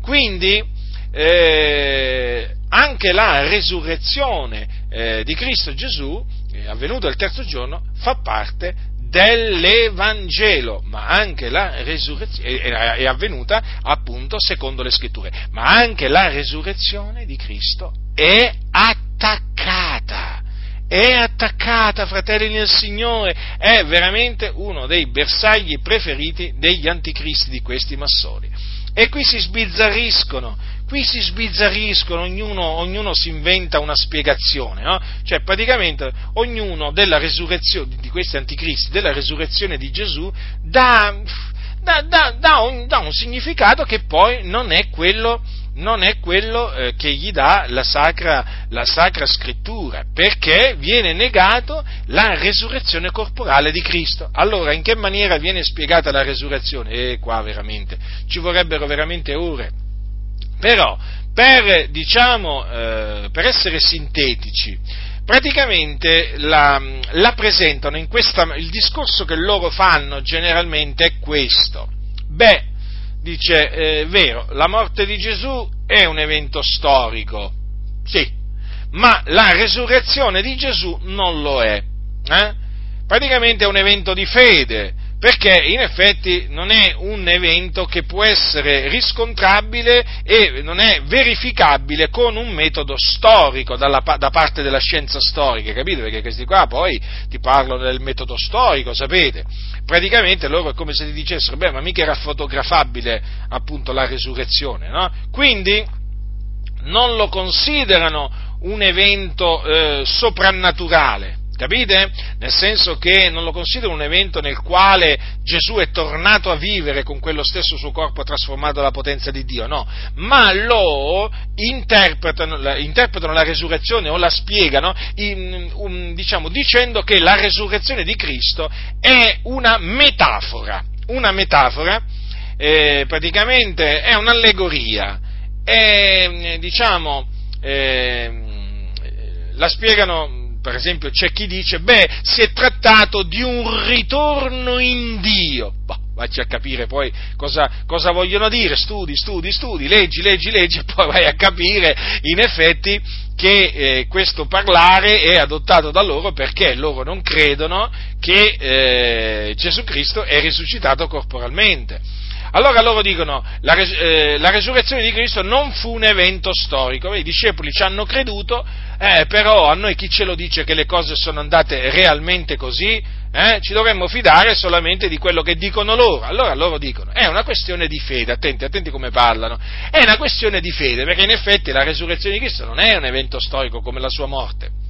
Quindi eh, anche la resurrezione eh, di Cristo Gesù, eh, avvenuta il terzo giorno, fa parte dell'Evangelo, ma anche la resurrezione è avvenuta appunto secondo le scritture, ma anche la resurrezione di Cristo è attaccata. È attaccata, fratelli nel Signore, è veramente uno dei bersagli preferiti degli anticristi di questi massoni. E qui si sbizzarriscono, qui si sbizzarriscono, ognuno, ognuno, si inventa una spiegazione, no? cioè praticamente ognuno di questi anticristi, della resurrezione di Gesù, dà, dà, dà, dà un, un, significato che poi non è quello, non è quello eh, che gli dà la sacra, la sacra scrittura, perché viene negato la resurrezione corporale di Cristo. Allora, in che maniera viene spiegata la resurrezione? E eh, qua veramente, ci vorrebbero veramente ore però, per, diciamo, eh, per essere sintetici, praticamente la, la presentano in questa, il discorso che loro fanno generalmente è questo. Beh, dice, eh, vero, la morte di Gesù è un evento storico, sì, ma la resurrezione di Gesù non lo è. Eh? Praticamente è un evento di fede, perché in effetti non è un evento che può essere riscontrabile e non è verificabile con un metodo storico dalla, da parte della scienza storica, capite? Perché questi qua poi ti parlano del metodo storico, sapete? Praticamente loro è come se ti dicessero, beh, ma mica era fotografabile appunto la resurrezione, no? Quindi non lo considerano un evento eh, soprannaturale, Capite? Nel senso che non lo considero un evento nel quale Gesù è tornato a vivere con quello stesso suo corpo trasformato dalla potenza di Dio, no, ma lo interpretano, interpretano la resurrezione o la spiegano in, um, diciamo, dicendo che la resurrezione di Cristo è una metafora, una metafora, eh, praticamente è un'allegoria, è, diciamo, eh, la spiegano per esempio c'è chi dice, beh, si è trattato di un ritorno in Dio. Bah, vacci a capire poi cosa, cosa, vogliono dire, studi, studi, studi, leggi, leggi, leggi, e poi vai a capire in effetti che eh, questo parlare è adottato da loro perché loro non credono che eh, Gesù Cristo è risuscitato corporalmente. Allora loro dicono la, eh, la resurrezione di Cristo non fu un evento storico, i discepoli ci hanno creduto, eh, però a noi chi ce lo dice che le cose sono andate realmente così? Eh? Ci dovremmo fidare solamente di quello che dicono loro. Allora loro dicono, è una questione di fede, attenti, attenti come parlano, è una questione di fede, perché in effetti la resurrezione di Cristo non è un evento storico come la sua morte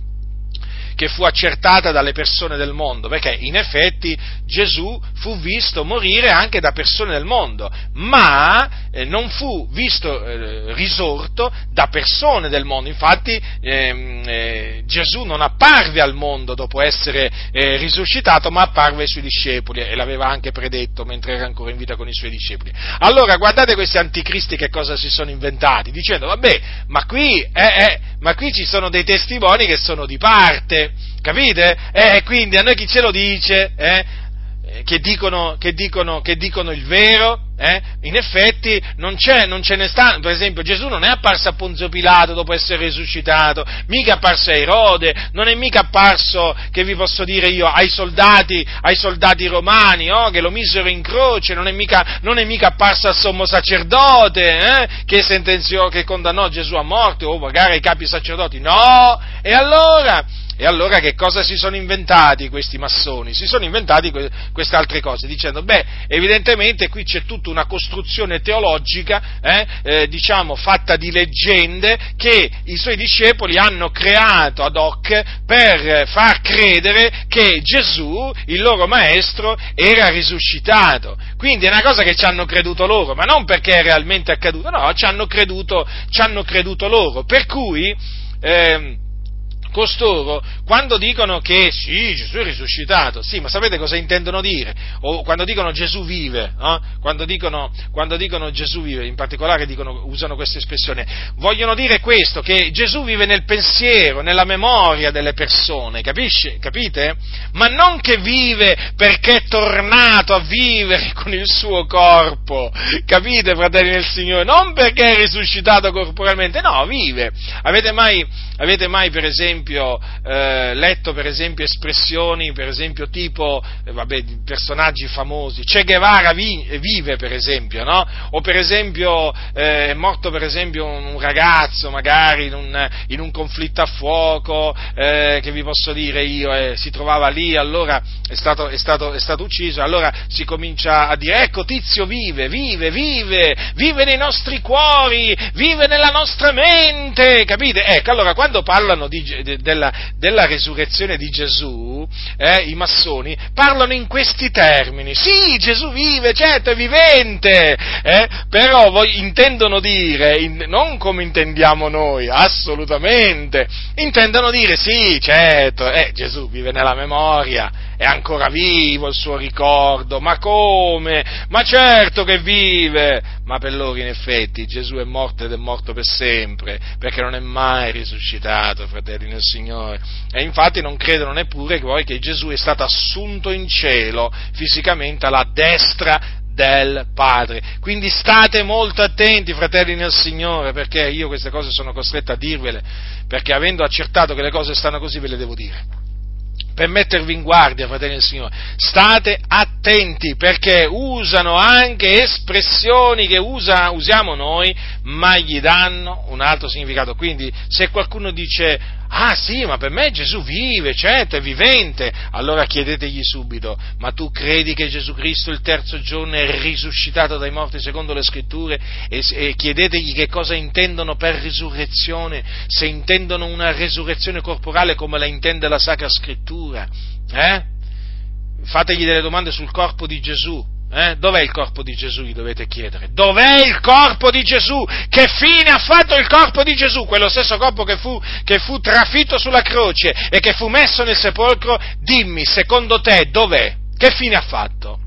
che fu accertata dalle persone del mondo, perché in effetti Gesù fu visto morire anche da persone del mondo, ma eh, non fu visto eh, risorto da persone del mondo. Infatti ehm, eh, Gesù non apparve al mondo dopo essere eh, risuscitato, ma apparve ai suoi discepoli e l'aveva anche predetto mentre era ancora in vita con i suoi discepoli. Allora guardate questi anticristi che cosa si sono inventati, dicendo vabbè, ma qui, eh, eh, ma qui ci sono dei testimoni che sono di parte capite? Eh, quindi a noi chi ce lo dice? Eh? Che dicono, che, dicono, che dicono, il vero, eh? in effetti non, c'è, non ce ne sta, per esempio Gesù non è apparso a Ponzio Pilato dopo essere risuscitato, mica apparso a Erode, non è mica apparso, che vi posso dire io, ai soldati, ai soldati romani, oh, che lo misero in croce, non è mica, non è mica apparso al sommo sacerdote, eh? che sentenziò, che condannò Gesù a morte, o magari ai capi sacerdoti, no, e allora e allora che cosa si sono inventati questi massoni? Si sono inventati que- queste altre cose, dicendo, beh, evidentemente qui c'è tutta una costruzione teologica, eh, eh, diciamo, fatta di leggende che i suoi discepoli hanno creato ad hoc per far credere che Gesù, il loro maestro, era risuscitato. Quindi è una cosa che ci hanno creduto loro, ma non perché è realmente accaduto, no, ci hanno creduto, ci hanno creduto loro. Per cui... Eh, costoro, quando dicono che sì, Gesù è risuscitato, sì, ma sapete cosa intendono dire? O quando dicono Gesù vive, eh? quando, dicono, quando, dicono, Gesù vive, in particolare dicono, usano questa espressione, vogliono dire questo, che Gesù vive nel pensiero, nella memoria delle persone, capisce? Capite? Ma non che vive perché è tornato a vivere con il suo corpo, capite, fratelli del Signore? Non perché è risuscitato corporalmente, no, vive. Avete mai, avete mai per esempio, eh, letto per esempio espressioni, per esempio tipo, eh, vabbè, personaggi famosi, Che Guevara vi, vive per esempio, no? O per esempio eh, è morto per esempio un ragazzo magari in un, in un conflitto a fuoco, eh, che vi posso dire io, eh, si trovava lì, allora è stato, è, stato, è stato ucciso, allora si comincia a dire, ecco Tizio vive, vive, vive, vive nei nostri cuori, vive nella nostra mente, capite? Ecco, allora quando parlano di, della, della resurrezione di Gesù, eh, i massoni, parlano in questi termini. Sì, Gesù vive, certo, è vivente, eh, però voi intendono dire, in, non come intendiamo noi, assolutamente, intendono dire sì, certo, eh, Gesù vive nella memoria, è ancora vivo il suo ricordo, ma come? Ma certo che vive! Ma per loro in effetti Gesù è morto ed è morto per sempre, perché non è mai risuscitato, fratelli nel Signore. E infatti non credono neppure poi che Gesù è stato assunto in cielo fisicamente alla destra del Padre. Quindi state molto attenti, fratelli nel Signore, perché io queste cose sono costretto a dirvele, perché avendo accertato che le cose stanno così ve le devo dire. Per mettervi in guardia, fratelli del Signore. State attenti perché usano anche espressioni che usa, usiamo noi, ma gli danno un altro significato. Quindi se qualcuno dice Ah sì, ma per me Gesù vive, certo, è vivente. Allora chiedetegli subito, ma tu credi che Gesù Cristo il terzo giorno è risuscitato dai morti secondo le scritture? E, e chiedetegli che cosa intendono per risurrezione, se intendono una risurrezione corporale come la intende la Sacra Scrittura. Eh? Fategli delle domande sul corpo di Gesù, eh? Dov'è il corpo di Gesù? Gli dovete chiedere. Dov'è il corpo di Gesù? Che fine ha fatto il corpo di Gesù? Quello stesso corpo che fu, che fu trafitto sulla croce e che fu messo nel sepolcro? Dimmi, secondo te, dov'è? Che fine ha fatto?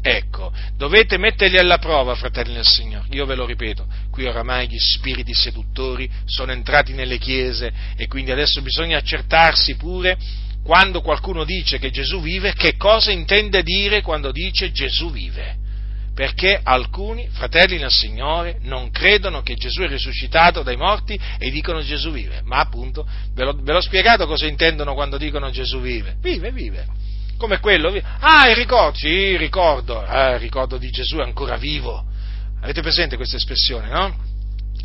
Ecco, dovete metterli alla prova, fratelli del Signore. Io ve lo ripeto, qui oramai gli spiriti seduttori sono entrati nelle chiese e quindi adesso bisogna accertarsi pure quando qualcuno dice che Gesù vive, che cosa intende dire quando dice Gesù vive? Perché alcuni fratelli nel Signore non credono che Gesù è risuscitato dai morti e dicono Gesù vive. Ma appunto, ve l'ho, ve l'ho spiegato cosa intendono quando dicono Gesù vive. Vive, vive. Come quello. Vive. Ah, il ricordo, sì, ricordo. Ah, il ricordo di Gesù è ancora vivo. Avete presente questa espressione, no?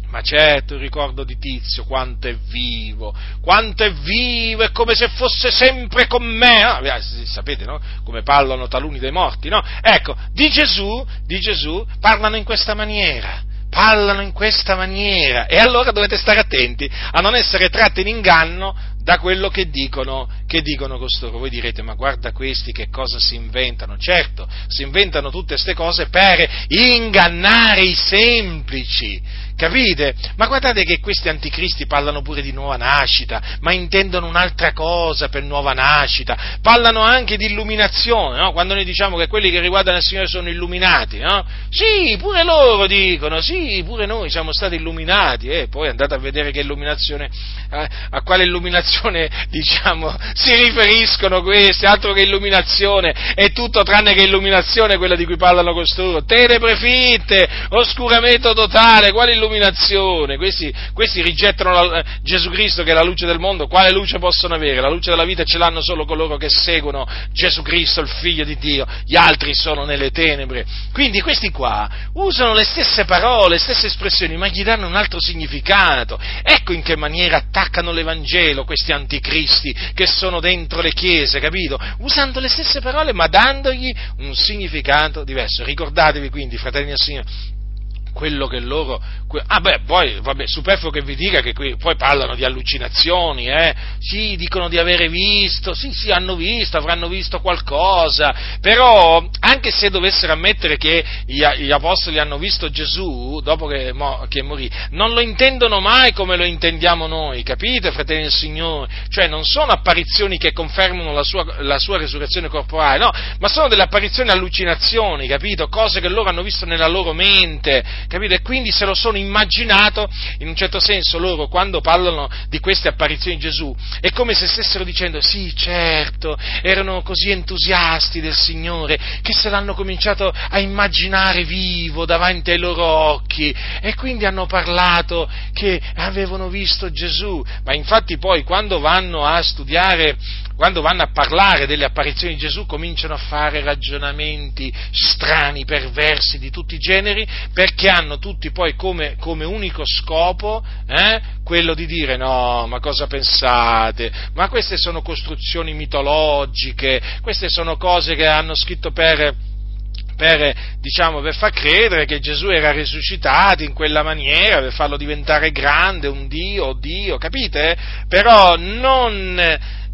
Ma certo, il ricordo di Tizio, quanto è vivo, quanto è vivo, è come se fosse sempre con me. No? Sapete, no? Come parlano taluni dei morti, no? Ecco, di Gesù, di Gesù parlano in questa maniera parlano in questa maniera e allora dovete stare attenti a non essere tratti in inganno da quello che dicono, che dicono costoro. Voi direte, ma guarda questi che cosa si inventano. Certo, si inventano tutte queste cose per ingannare i semplici. Capite? Ma guardate che questi anticristi parlano pure di nuova nascita, ma intendono un'altra cosa per nuova nascita. Parlano anche di illuminazione, no? Quando noi diciamo che quelli che riguardano il Signore sono illuminati, no? Sì, pure loro dicono, sì, pure noi siamo stati illuminati, e eh? poi andate a vedere che illuminazione, eh, a quale illuminazione, diciamo, si riferiscono questi, altro che illuminazione, è tutto tranne che illuminazione quella di cui parlano costoro. Tenebre fitte, oscuramento totale, quale illuminazione? questi, questi rigettano la, Gesù Cristo che è la luce del mondo, quale luce possono avere? La luce della vita ce l'hanno solo coloro che seguono Gesù Cristo, il Figlio di Dio, gli altri sono nelle tenebre. Quindi questi qua usano le stesse parole, le stesse espressioni, ma gli danno un altro significato. Ecco in che maniera attaccano l'Evangelo questi anticristi che sono dentro le chiese, capito? Usando le stesse parole ma dandogli un significato diverso. Ricordatevi quindi, fratelli del Signore, quello che loro... Ah beh, poi, vabbè, superfluo che vi dica che qui poi parlano di allucinazioni, eh? Sì, dicono di avere visto, sì, sì, hanno visto, avranno visto qualcosa, però anche se dovessero ammettere che gli, gli apostoli hanno visto Gesù dopo che, mo, che, morì, non lo intendono mai come lo intendiamo noi, capite, fratelli del Signore? Cioè non sono apparizioni che confermano la sua, la sua resurrezione corporale, no, ma sono delle apparizioni allucinazioni, capito? Cose che loro hanno visto nella loro mente, capito? E quindi se lo sono immaginato, in un certo senso loro quando parlano di queste apparizioni di Gesù, è come se stessero dicendo sì, certo, erano così entusiasti del Signore che se l'hanno cominciato a immaginare vivo davanti ai loro occhi e quindi hanno parlato che avevano visto Gesù, ma infatti poi quando vanno a studiare quando vanno a parlare delle apparizioni di Gesù cominciano a fare ragionamenti strani, perversi di tutti i generi, perché hanno tutti poi come, come unico scopo eh, quello di dire no, ma cosa pensate? Ma queste sono costruzioni mitologiche, queste sono cose che hanno scritto per per, diciamo, per far credere che Gesù era risuscitato in quella maniera, per farlo diventare grande, un Dio, Dio, capite? Però non,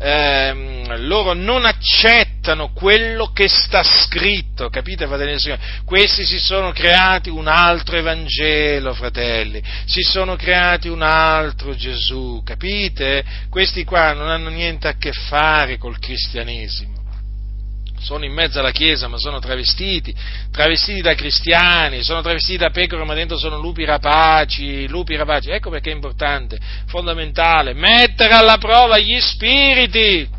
eh, loro non accettano quello che sta scritto, capite fratelli e Questi si sono creati un altro Evangelo, fratelli, si sono creati un altro Gesù, capite? Questi qua non hanno niente a che fare col cristianesimo sono in mezzo alla Chiesa ma sono travestiti, travestiti da cristiani, sono travestiti da pecore ma dentro sono lupi rapaci, lupi rapaci. Ecco perché è importante, fondamentale, mettere alla prova gli spiriti.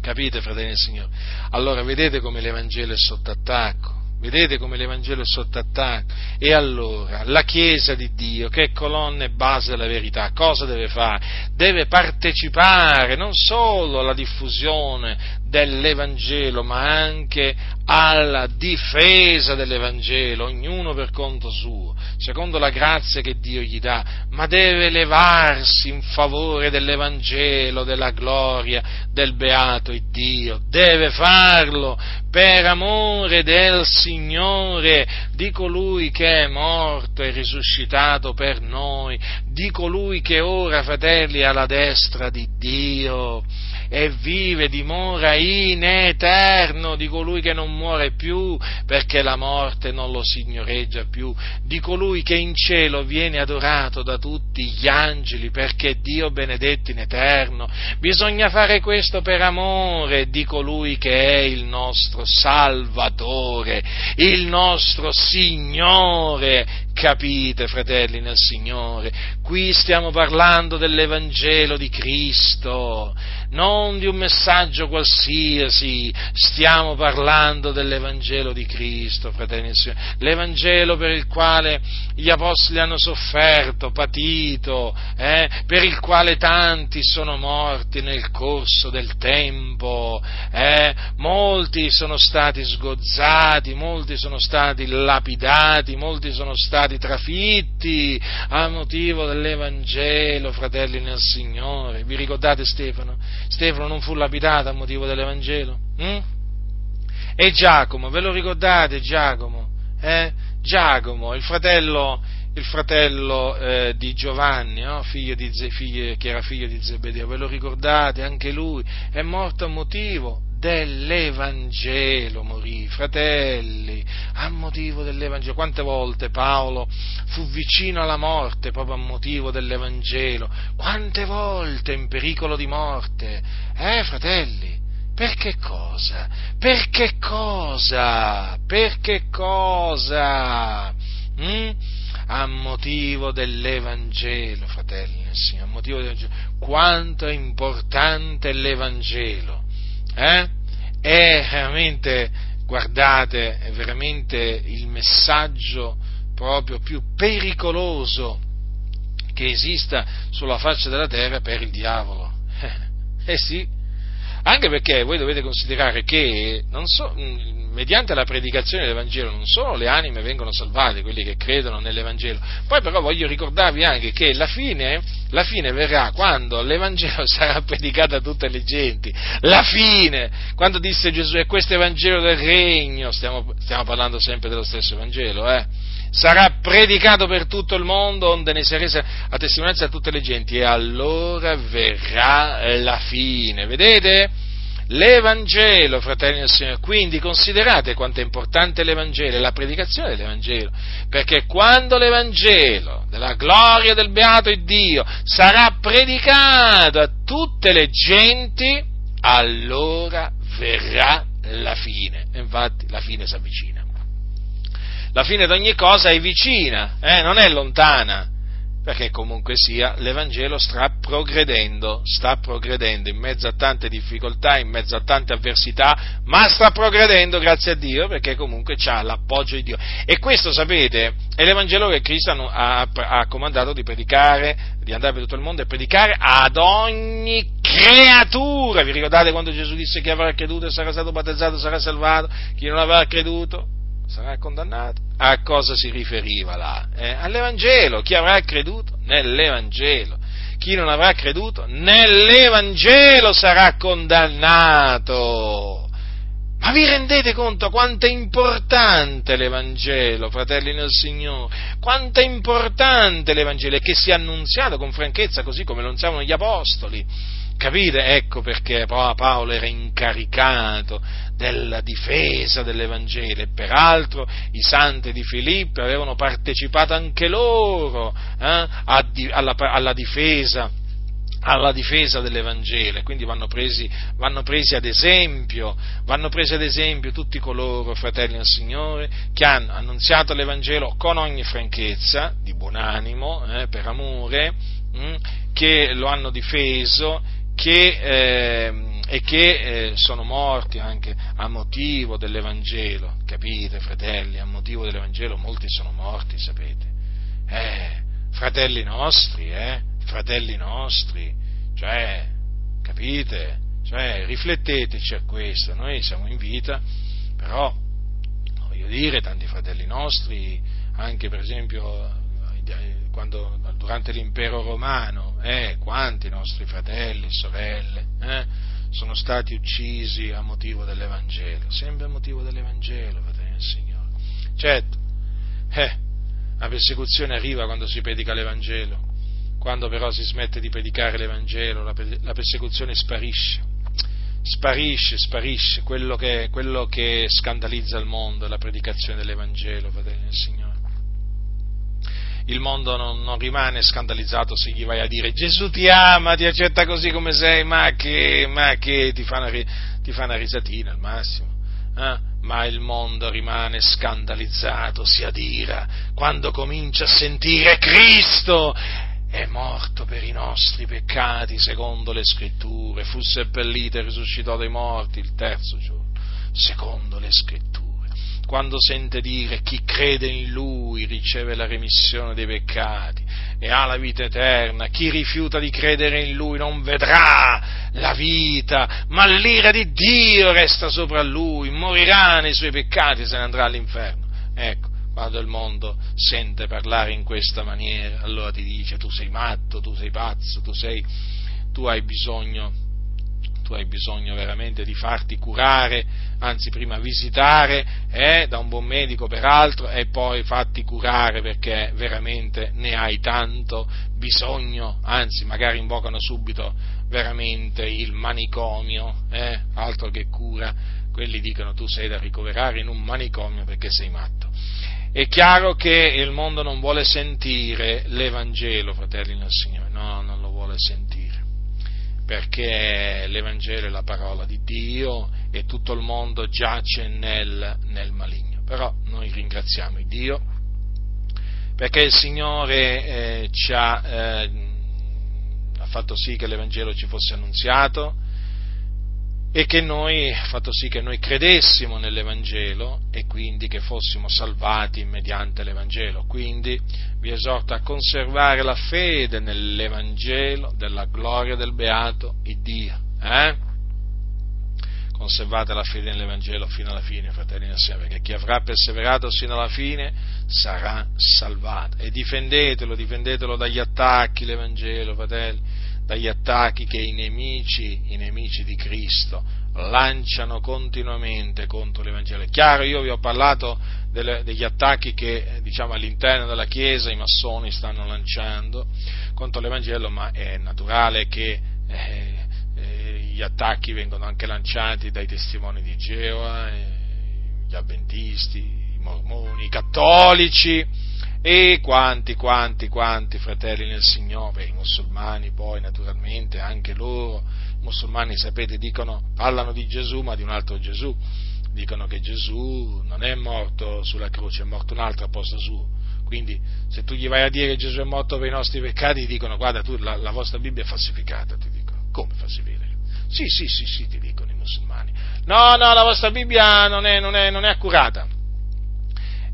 Capite, fratelli del Signore? Allora vedete come l'Evangelo è sotto attacco. Vedete come l'Evangelo è sotto attacco? E allora la Chiesa di Dio, che è colonna e base della verità, cosa deve fare? Deve partecipare non solo alla diffusione dell'Evangelo, ma anche alla difesa dell'Evangelo, ognuno per conto suo, secondo la grazia che Dio gli dà, ma deve levarsi in favore dell'Evangelo, della gloria del beato Dio, deve farlo per amore del Signore, di colui che è morto e risuscitato per noi, di colui che ora, fratelli, è alla destra di Dio e vive, dimora in eterno, di colui che non muore più perché la morte non lo signoreggia più, di colui che in cielo viene adorato da tutti gli angeli perché Dio benedetto in eterno. Bisogna fare questo per amore di colui che è il nostro Salvatore, il nostro Signore. Capite, fratelli nel Signore, qui stiamo parlando dell'Evangelo di Cristo, non di un messaggio qualsiasi, stiamo parlando dell'Evangelo di Cristo, fratelli e signori, l'Evangelo per il quale gli Apostoli hanno sofferto, patito, eh, per il quale tanti sono morti nel corso del tempo, eh, molti sono stati sgozzati, molti sono stati lapidati, molti sono stati trafitti a motivo dell'Evangelo, fratelli nel Signore. Vi ricordate Stefano? Stefano non fu lapidato a motivo dell'Evangelo? Hm? E Giacomo, ve lo ricordate Giacomo? Eh? Giacomo, il fratello, il fratello eh, di Giovanni, no? di, figlio, che era figlio di Zebedeo, ve lo ricordate? Anche lui è morto a motivo dell'Evangelo morì, fratelli, a motivo dell'Evangelo. Quante volte Paolo fu vicino alla morte proprio a motivo dell'Evangelo? Quante volte in pericolo di morte? Eh, fratelli? Per che cosa? Per che cosa? Per che cosa? Mm? A motivo dell'Evangelo, fratelli, sì, a motivo dell'Evangelo. Quanto è importante l'Evangelo eh? è veramente, guardate, è veramente il messaggio proprio più pericoloso che esista sulla faccia della terra per il diavolo. Eh sì, anche perché voi dovete considerare che so, mediante la predicazione dell'Evangelo non solo le anime vengono salvate, quelli che credono nell'Evangelo, poi però voglio ricordarvi anche che la fine, la fine verrà quando l'Evangelo sarà predicato a tutte le genti, la fine, quando disse Gesù è questo Evangelo del Regno, stiamo, stiamo parlando sempre dello stesso Evangelo, eh? sarà predicato per tutto il mondo, onde ne sia resa a testimonianza a tutte le genti, e allora verrà la fine, vedete? l'Evangelo, fratelli del Signore. Quindi considerate quanto è importante l'Evangelo e la predicazione dell'Evangelo, perché quando l'Evangelo della gloria del beato Dio sarà predicato a tutte le genti, allora verrà la fine. Infatti la fine si avvicina. La fine di ogni cosa è vicina, eh? non è lontana perché comunque sia l'Evangelo sta progredendo, sta progredendo in mezzo a tante difficoltà, in mezzo a tante avversità, ma sta progredendo grazie a Dio perché comunque ha l'appoggio di Dio. E questo sapete è l'Evangelo che Cristo ha, ha, comandato di predicare, di andare per tutto il mondo e predicare ad ogni creatura. Vi ricordate quando Gesù disse che avrà creduto e sarà stato battezzato sarà salvato? Chi non avrà creduto sarà condannato. A cosa si riferiva là? Eh? All'Evangelo. Chi avrà creduto? Nell'Evangelo. Chi non avrà creduto? Nell'Evangelo sarà condannato. Ma vi rendete conto quanto è importante l'Evangelo, fratelli nel Signore? Quanto è importante l'Evangelo e che sia annunziato con franchezza così come lo annunziavano gli Apostoli Capite? Ecco perché Paolo era incaricato della difesa dell'Evangelo e peraltro i santi di Filippo avevano partecipato anche loro eh, alla, alla, difesa alla difesa dell'Evangelo, quindi vanno presi, vanno presi, ad esempio, vanno presi ad esempio tutti coloro, fratelli del Signore, che hanno annunziato l'Evangelo con ogni franchezza, di buon animo, eh, per amore, mh, mm, che lo hanno difeso che eh, e che eh, sono morti anche a motivo dell'Evangelo, capite fratelli, a motivo dell'Evangelo molti sono morti, sapete, eh, fratelli nostri, eh, fratelli nostri, cioè, capite, cioè, rifletteteci a questo, noi siamo in vita, però, voglio dire, tanti fratelli nostri, anche per esempio quando, durante l'impero romano, eh, quanti nostri fratelli, sorelle, eh, sono stati uccisi a motivo dell'Evangelo, sempre a motivo dell'Evangelo, fratelli del Signore. Certo, eh, la persecuzione arriva quando si predica l'Evangelo, quando però si smette di predicare l'Evangelo, la, la persecuzione sparisce sparisce, sparisce, quello che, quello che, scandalizza il mondo è la predicazione dell'Evangelo, fratelli del Signore. Il mondo non, non, rimane scandalizzato se gli vai a dire Gesù ti ama, ti accetta così come sei, ma che, ma che ti, fa una, ti, fa una, risatina al massimo. Eh? Ma il mondo rimane scandalizzato, si adira, quando comincia a sentire Cristo è morto per i nostri peccati secondo le scritture, fu seppellito e risuscitò dai morti il terzo giorno, secondo le scritture. Quando sente dire chi crede in lui riceve la remissione dei peccati e ha la vita eterna, chi rifiuta di credere in lui non vedrà la vita, ma l'ira di Dio resta sopra lui, morirà nei suoi peccati e se ne andrà all'inferno. Ecco, quando il mondo sente parlare in questa maniera, allora ti dice tu sei matto, tu sei pazzo, tu, sei, tu hai bisogno, tu hai bisogno veramente di farti curare, anzi prima visitare eh, da un buon medico peraltro e poi fatti curare perché veramente ne hai tanto bisogno, anzi magari invocano subito veramente il manicomio, eh, altro che cura, quelli dicono tu sei da ricoverare in un manicomio perché sei matto. È chiaro che il mondo non vuole sentire l'Evangelo, fratelli del Signore, no, non lo vuole sentire, perché l'Evangelo è la parola di Dio e tutto il mondo giace nel, nel maligno. Però noi ringraziamo Dio perché il Signore eh, ci ha, eh, ha fatto sì che l'Evangelo ci fosse annunziato, e che noi, fatto sì che noi credessimo nell'Evangelo e quindi che fossimo salvati mediante l'Evangelo. Quindi vi esorto a conservare la fede nell'Evangelo della gloria del beato Dio. Eh? Conservate la fede nell'Evangelo fino alla fine, fratelli e sorelle, perché chi avrà perseverato fino alla fine sarà salvato. E difendetelo, difendetelo dagli attacchi, l'Evangelo, fratelli dagli attacchi che i nemici, i nemici di Cristo lanciano continuamente contro l'Evangelo. È chiaro, io vi ho parlato delle, degli attacchi che diciamo, all'interno della Chiesa i massoni stanno lanciando contro l'Evangelo, ma è naturale che eh, eh, gli attacchi vengono anche lanciati dai testimoni di Geova, eh, gli avventisti, i mormoni, i cattolici, e quanti, quanti, quanti fratelli nel Signore, i musulmani poi naturalmente, anche loro, i musulmani sapete, dicono, parlano di Gesù ma di un altro Gesù, dicono che Gesù non è morto sulla croce, è morto un altro a posto suo. Quindi se tu gli vai a dire che Gesù è morto per i nostri peccati, dicono guarda tu la, la vostra Bibbia è falsificata, ti dicono. Come falsificata? Sì, sì, sì, sì, ti dicono i musulmani. No, no, la vostra Bibbia non è, non è, non è accurata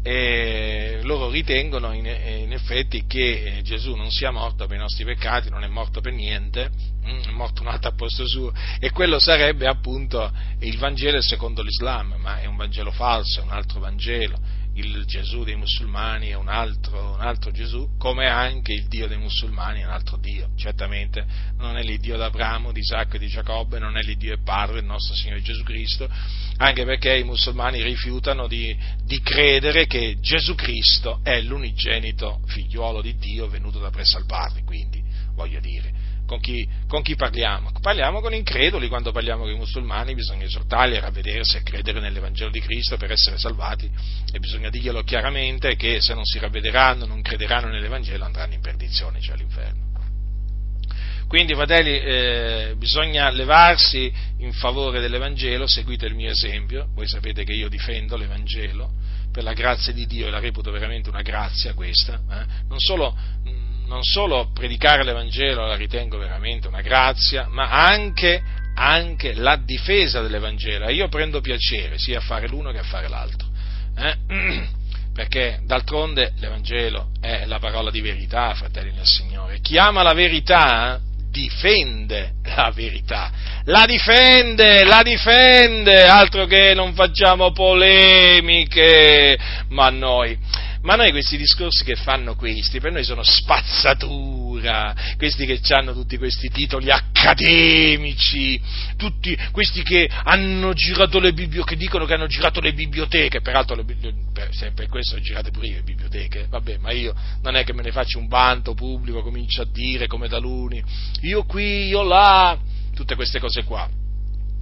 e loro ritengono in, in, effetti che Gesù non sia morto per i nostri peccati, non è morto per niente, mm, è morto un altro a posto suo, e quello sarebbe appunto il Vangelo secondo l'Islam, ma è un Vangelo falso, è un altro Vangelo il Gesù dei musulmani è un altro, un altro, Gesù, come anche il Dio dei musulmani è un altro Dio. Certamente non è l'Iddio d'Abramo, di Isacco e di Giacobbe, non è l'Iddio e Padre del nostro Signore Gesù Cristo, anche perché i musulmani rifiutano di, di credere che Gesù Cristo è l'unigenito figliuolo di Dio venuto da presso al Padre. Quindi, voglio dire, con chi, con chi, parliamo? Parliamo con increduli quando parliamo con i musulmani, bisogna esortarli a ravvedersi e a credere nell'Evangelo di Cristo per essere salvati e bisogna dirglielo chiaramente che se non si ravvederanno, non crederanno nell'Evangelo andranno in perdizione, cioè all'inferno. Quindi, fratelli, eh, bisogna levarsi in favore dell'Evangelo, seguite il mio esempio, voi sapete che io difendo l'Evangelo, per la grazia di Dio, e la reputo veramente una grazia questa, eh? non solo non solo predicare l'Evangelo la ritengo veramente una grazia, ma anche anche la difesa dell'Evangelo. Io prendo piacere sia a fare l'uno che a fare l'altro. Eh? Perché d'altronde l'Evangelo è la parola di verità, fratelli del Signore. Chi ama la verità difende la verità, la difende, la difende, altro che non facciamo polemiche, ma noi, ma noi questi discorsi che fanno questi, per noi sono spazzatura, questi che hanno tutti questi titoli accademici, tutti questi che hanno girato le biblioteche, che dicono che hanno girato le biblioteche, peraltro le, per, per questo ho girate pure le biblioteche, vabbè, ma io non è che me ne faccio un vanto pubblico, comincio a dire come taluni, io qui, io là, tutte queste cose qua.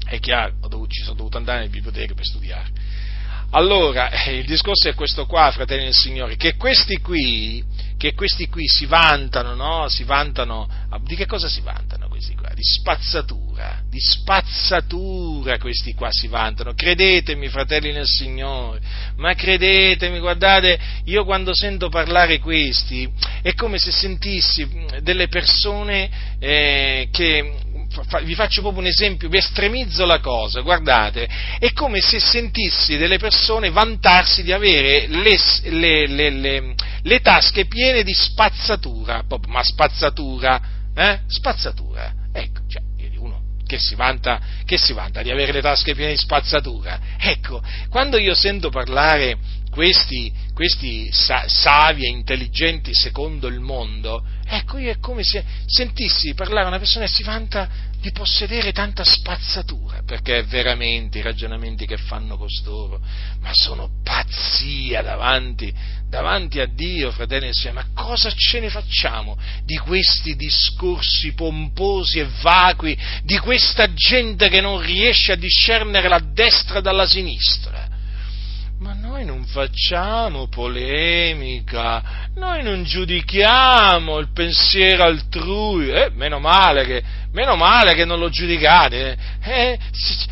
È chiaro, dovuto, ci sono dovuto andare nelle biblioteche per studiare. Allora, eh, il discorso è questo qua, fratelli del Signore, che questi qui, che questi qui si vantano, no? Si vantano, di che cosa si vantano questi qua? Di spazzatura, di spazzatura questi qua si vantano. Credetemi, fratelli nel Signore, ma credetemi, guardate, io quando sento parlare questi, è come se sentissi delle persone eh, che vi faccio proprio un esempio, vi estremizzo la cosa, guardate, è come se sentissi delle persone vantarsi di avere le, le, le, le tasche piene di spazzatura, ma spazzatura, eh? Spazzatura, ecco, cioè, uno che si, vanta, che si vanta di avere le tasche piene di spazzatura, ecco, quando io sento parlare questi, questi sa- savi e intelligenti secondo il mondo, ecco, io è come se sentissi parlare una persona e si vanta di possedere tanta spazzatura, perché veramente i ragionamenti che fanno costoro, ma sono pazzia davanti, davanti a Dio, fratelli e sorelle, ma cosa ce ne facciamo di questi discorsi pomposi e vacui, di questa gente che non riesce a discernere la destra dalla sinistra? Ma noi non facciamo polemica, noi non giudichiamo il pensiero altrui, eh, meno male che, meno male che non lo giudicate, eh,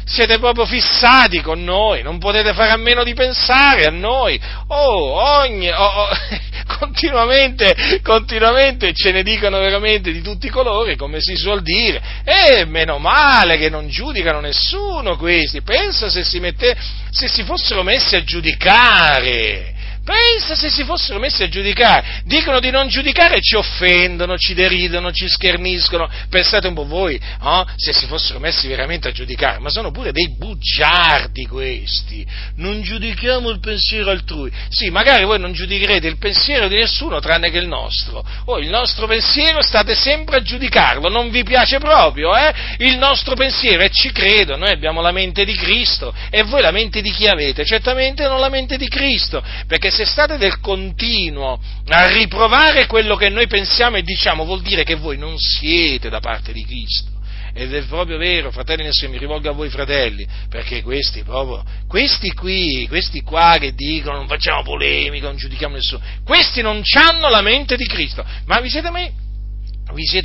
siete proprio fissati con noi, non potete fare a meno di pensare a noi, oh, ogni, oh, oh, continuamente, continuamente ce ne dicono veramente di tutti i colori, come si suol dire, e eh, meno male che non giudicano nessuno questi, pensa se si, mette, se si fossero messi a giudicare, Pensa se si fossero messi a giudicare, dicono di non giudicare e ci offendono, ci deridono, ci scherniscono. Pensate un po' voi, no? se si fossero messi veramente a giudicare, ma sono pure dei bugiardi questi. Non giudichiamo il pensiero altrui. Sì, magari voi non giudicherete il pensiero di nessuno tranne che il nostro. Oh, il nostro pensiero state sempre a giudicarlo, non vi piace proprio, eh? Il nostro pensiero, e ci credo, noi abbiamo la mente di Cristo, e voi la mente di chi avete? Certamente non la mente di Cristo, perché se state del continuo a riprovare quello che noi pensiamo e diciamo, vuol dire che voi non siete da parte di Cristo. Ed è proprio vero, fratelli nel mi rivolgo a voi fratelli, perché questi proprio, questi qui, questi qua che dicono non facciamo polemica, non giudichiamo nessuno, questi non hanno la mente di Cristo. Ma vi siete mai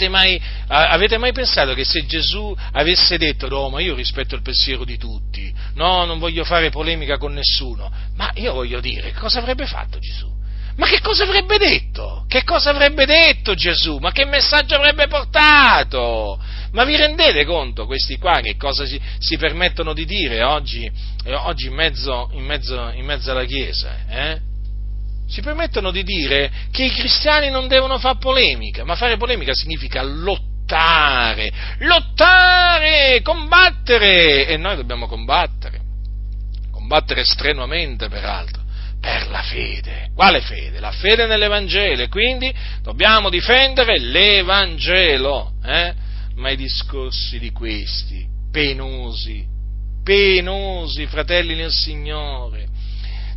mai, avete mai pensato che se Gesù avesse detto no, ma io rispetto il pensiero di tutti, no, non voglio fare polemica con nessuno, ma io voglio dire, cosa avrebbe fatto Gesù? Ma che cosa avrebbe detto? Che cosa avrebbe detto Gesù? Ma che messaggio avrebbe portato? Ma vi rendete conto questi qua che cosa si, si permettono di dire oggi, eh, oggi in, mezzo, in, mezzo, in mezzo alla Chiesa? Eh? Si permettono di dire che i cristiani non devono fare polemica, ma fare polemica significa lottare, lottare, combattere, e noi dobbiamo combattere, combattere strenuamente peraltro, per la fede. Quale fede? La fede nell'Evangelo, e quindi dobbiamo difendere l'Evangelo, eh? ma i discorsi di questi, penosi, penosi, fratelli nel Signore,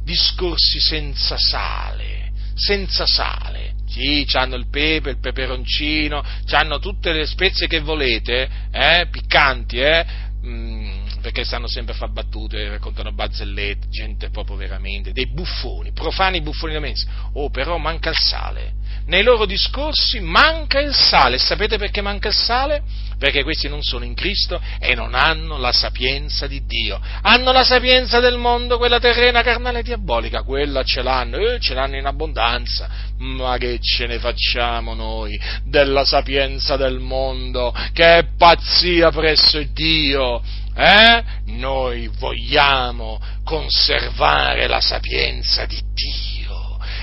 discorsi senza sale, senza sale. Sì, hanno il pepe, il peperoncino, hanno tutte le spezie che volete, eh, piccanti, eh, mm, perché stanno sempre a far battute, raccontano barzellette, gente proprio veramente, dei buffoni, profani buffoni da mezzo. Oh, però manca il sale. Nei loro discorsi manca il sale. Sapete perché manca il sale? Perché questi non sono in Cristo e non hanno la sapienza di Dio. Hanno la sapienza del mondo, quella terrena, carnale e diabolica. Quella ce l'hanno, eh, ce l'hanno in abbondanza. Ma che ce ne facciamo noi della sapienza del mondo? Che è pazzia presso Dio. Eh? Noi vogliamo conservare la sapienza di Dio,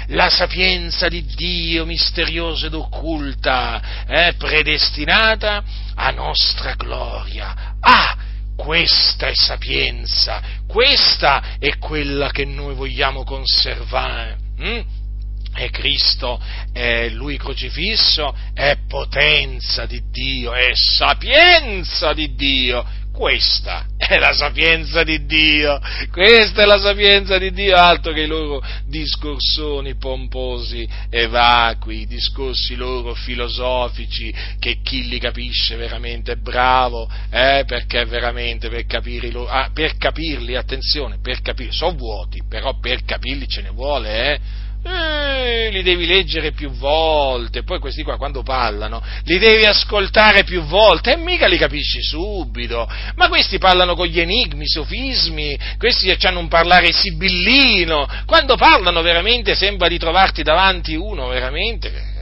la sapienza di Dio misteriosa ed occulta, eh? predestinata a nostra gloria. Ah! Questa è sapienza, questa è quella che noi vogliamo conservare. Hm? è Cristo, è Lui crocifisso, è potenza di Dio, è sapienza di Dio. Questa è la sapienza di Dio, questa è la sapienza di Dio, altro che i loro discorsoni pomposi e vacui, discorsi loro filosofici, che chi li capisce veramente è bravo, eh, perché veramente per, capirli, ah, per capirli, attenzione, per capirli, sono vuoti, però per capirli ce ne vuole, eh eh, li devi leggere più volte, poi questi qua quando parlano li devi ascoltare più volte e mica li capisci subito, ma questi parlano con gli enigmi, sofismi, questi hanno un parlare sibillino, quando parlano veramente sembra di trovarti davanti uno veramente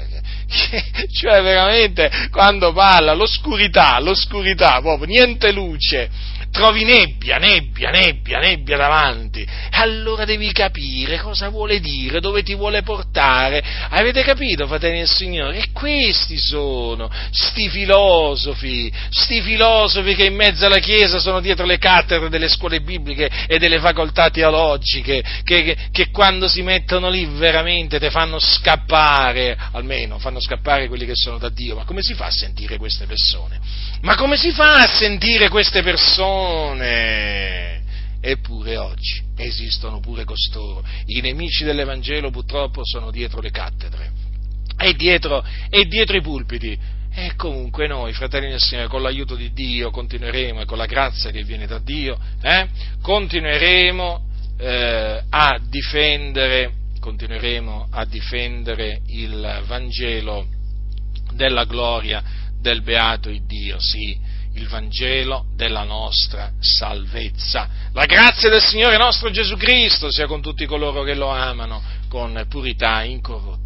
cioè veramente quando parla l'oscurità, l'oscurità, proprio niente luce, trovi nebbia, nebbia, nebbia, nebbia davanti. Allora devi capire cosa vuole dire, dove ti vuole portare. Avete capito, fratelli del Signore? E questi sono, sti filosofi, sti filosofi che in mezzo alla Chiesa sono dietro le cattedre delle scuole bibliche e delle facoltà teologiche, che, che, che quando si mettono lì veramente ti fanno scappare, almeno fanno scappare quelli che sono da Dio. Ma come si fa a sentire queste persone? Ma come si fa a sentire queste persone? Eppure oggi esistono pure costoro. I nemici dell'Evangelo purtroppo sono dietro le cattedre e dietro, e dietro i pulpiti. E comunque noi, fratelli del Signore, con l'aiuto di Dio continueremo e con la grazia che viene da Dio, eh, continueremo, eh, a difendere, continueremo a difendere il Vangelo della gloria del beato Dio, sì, il Vangelo della nostra salvezza. La grazia del Signore nostro Gesù Cristo sia con tutti coloro che lo amano con purità incorrotta.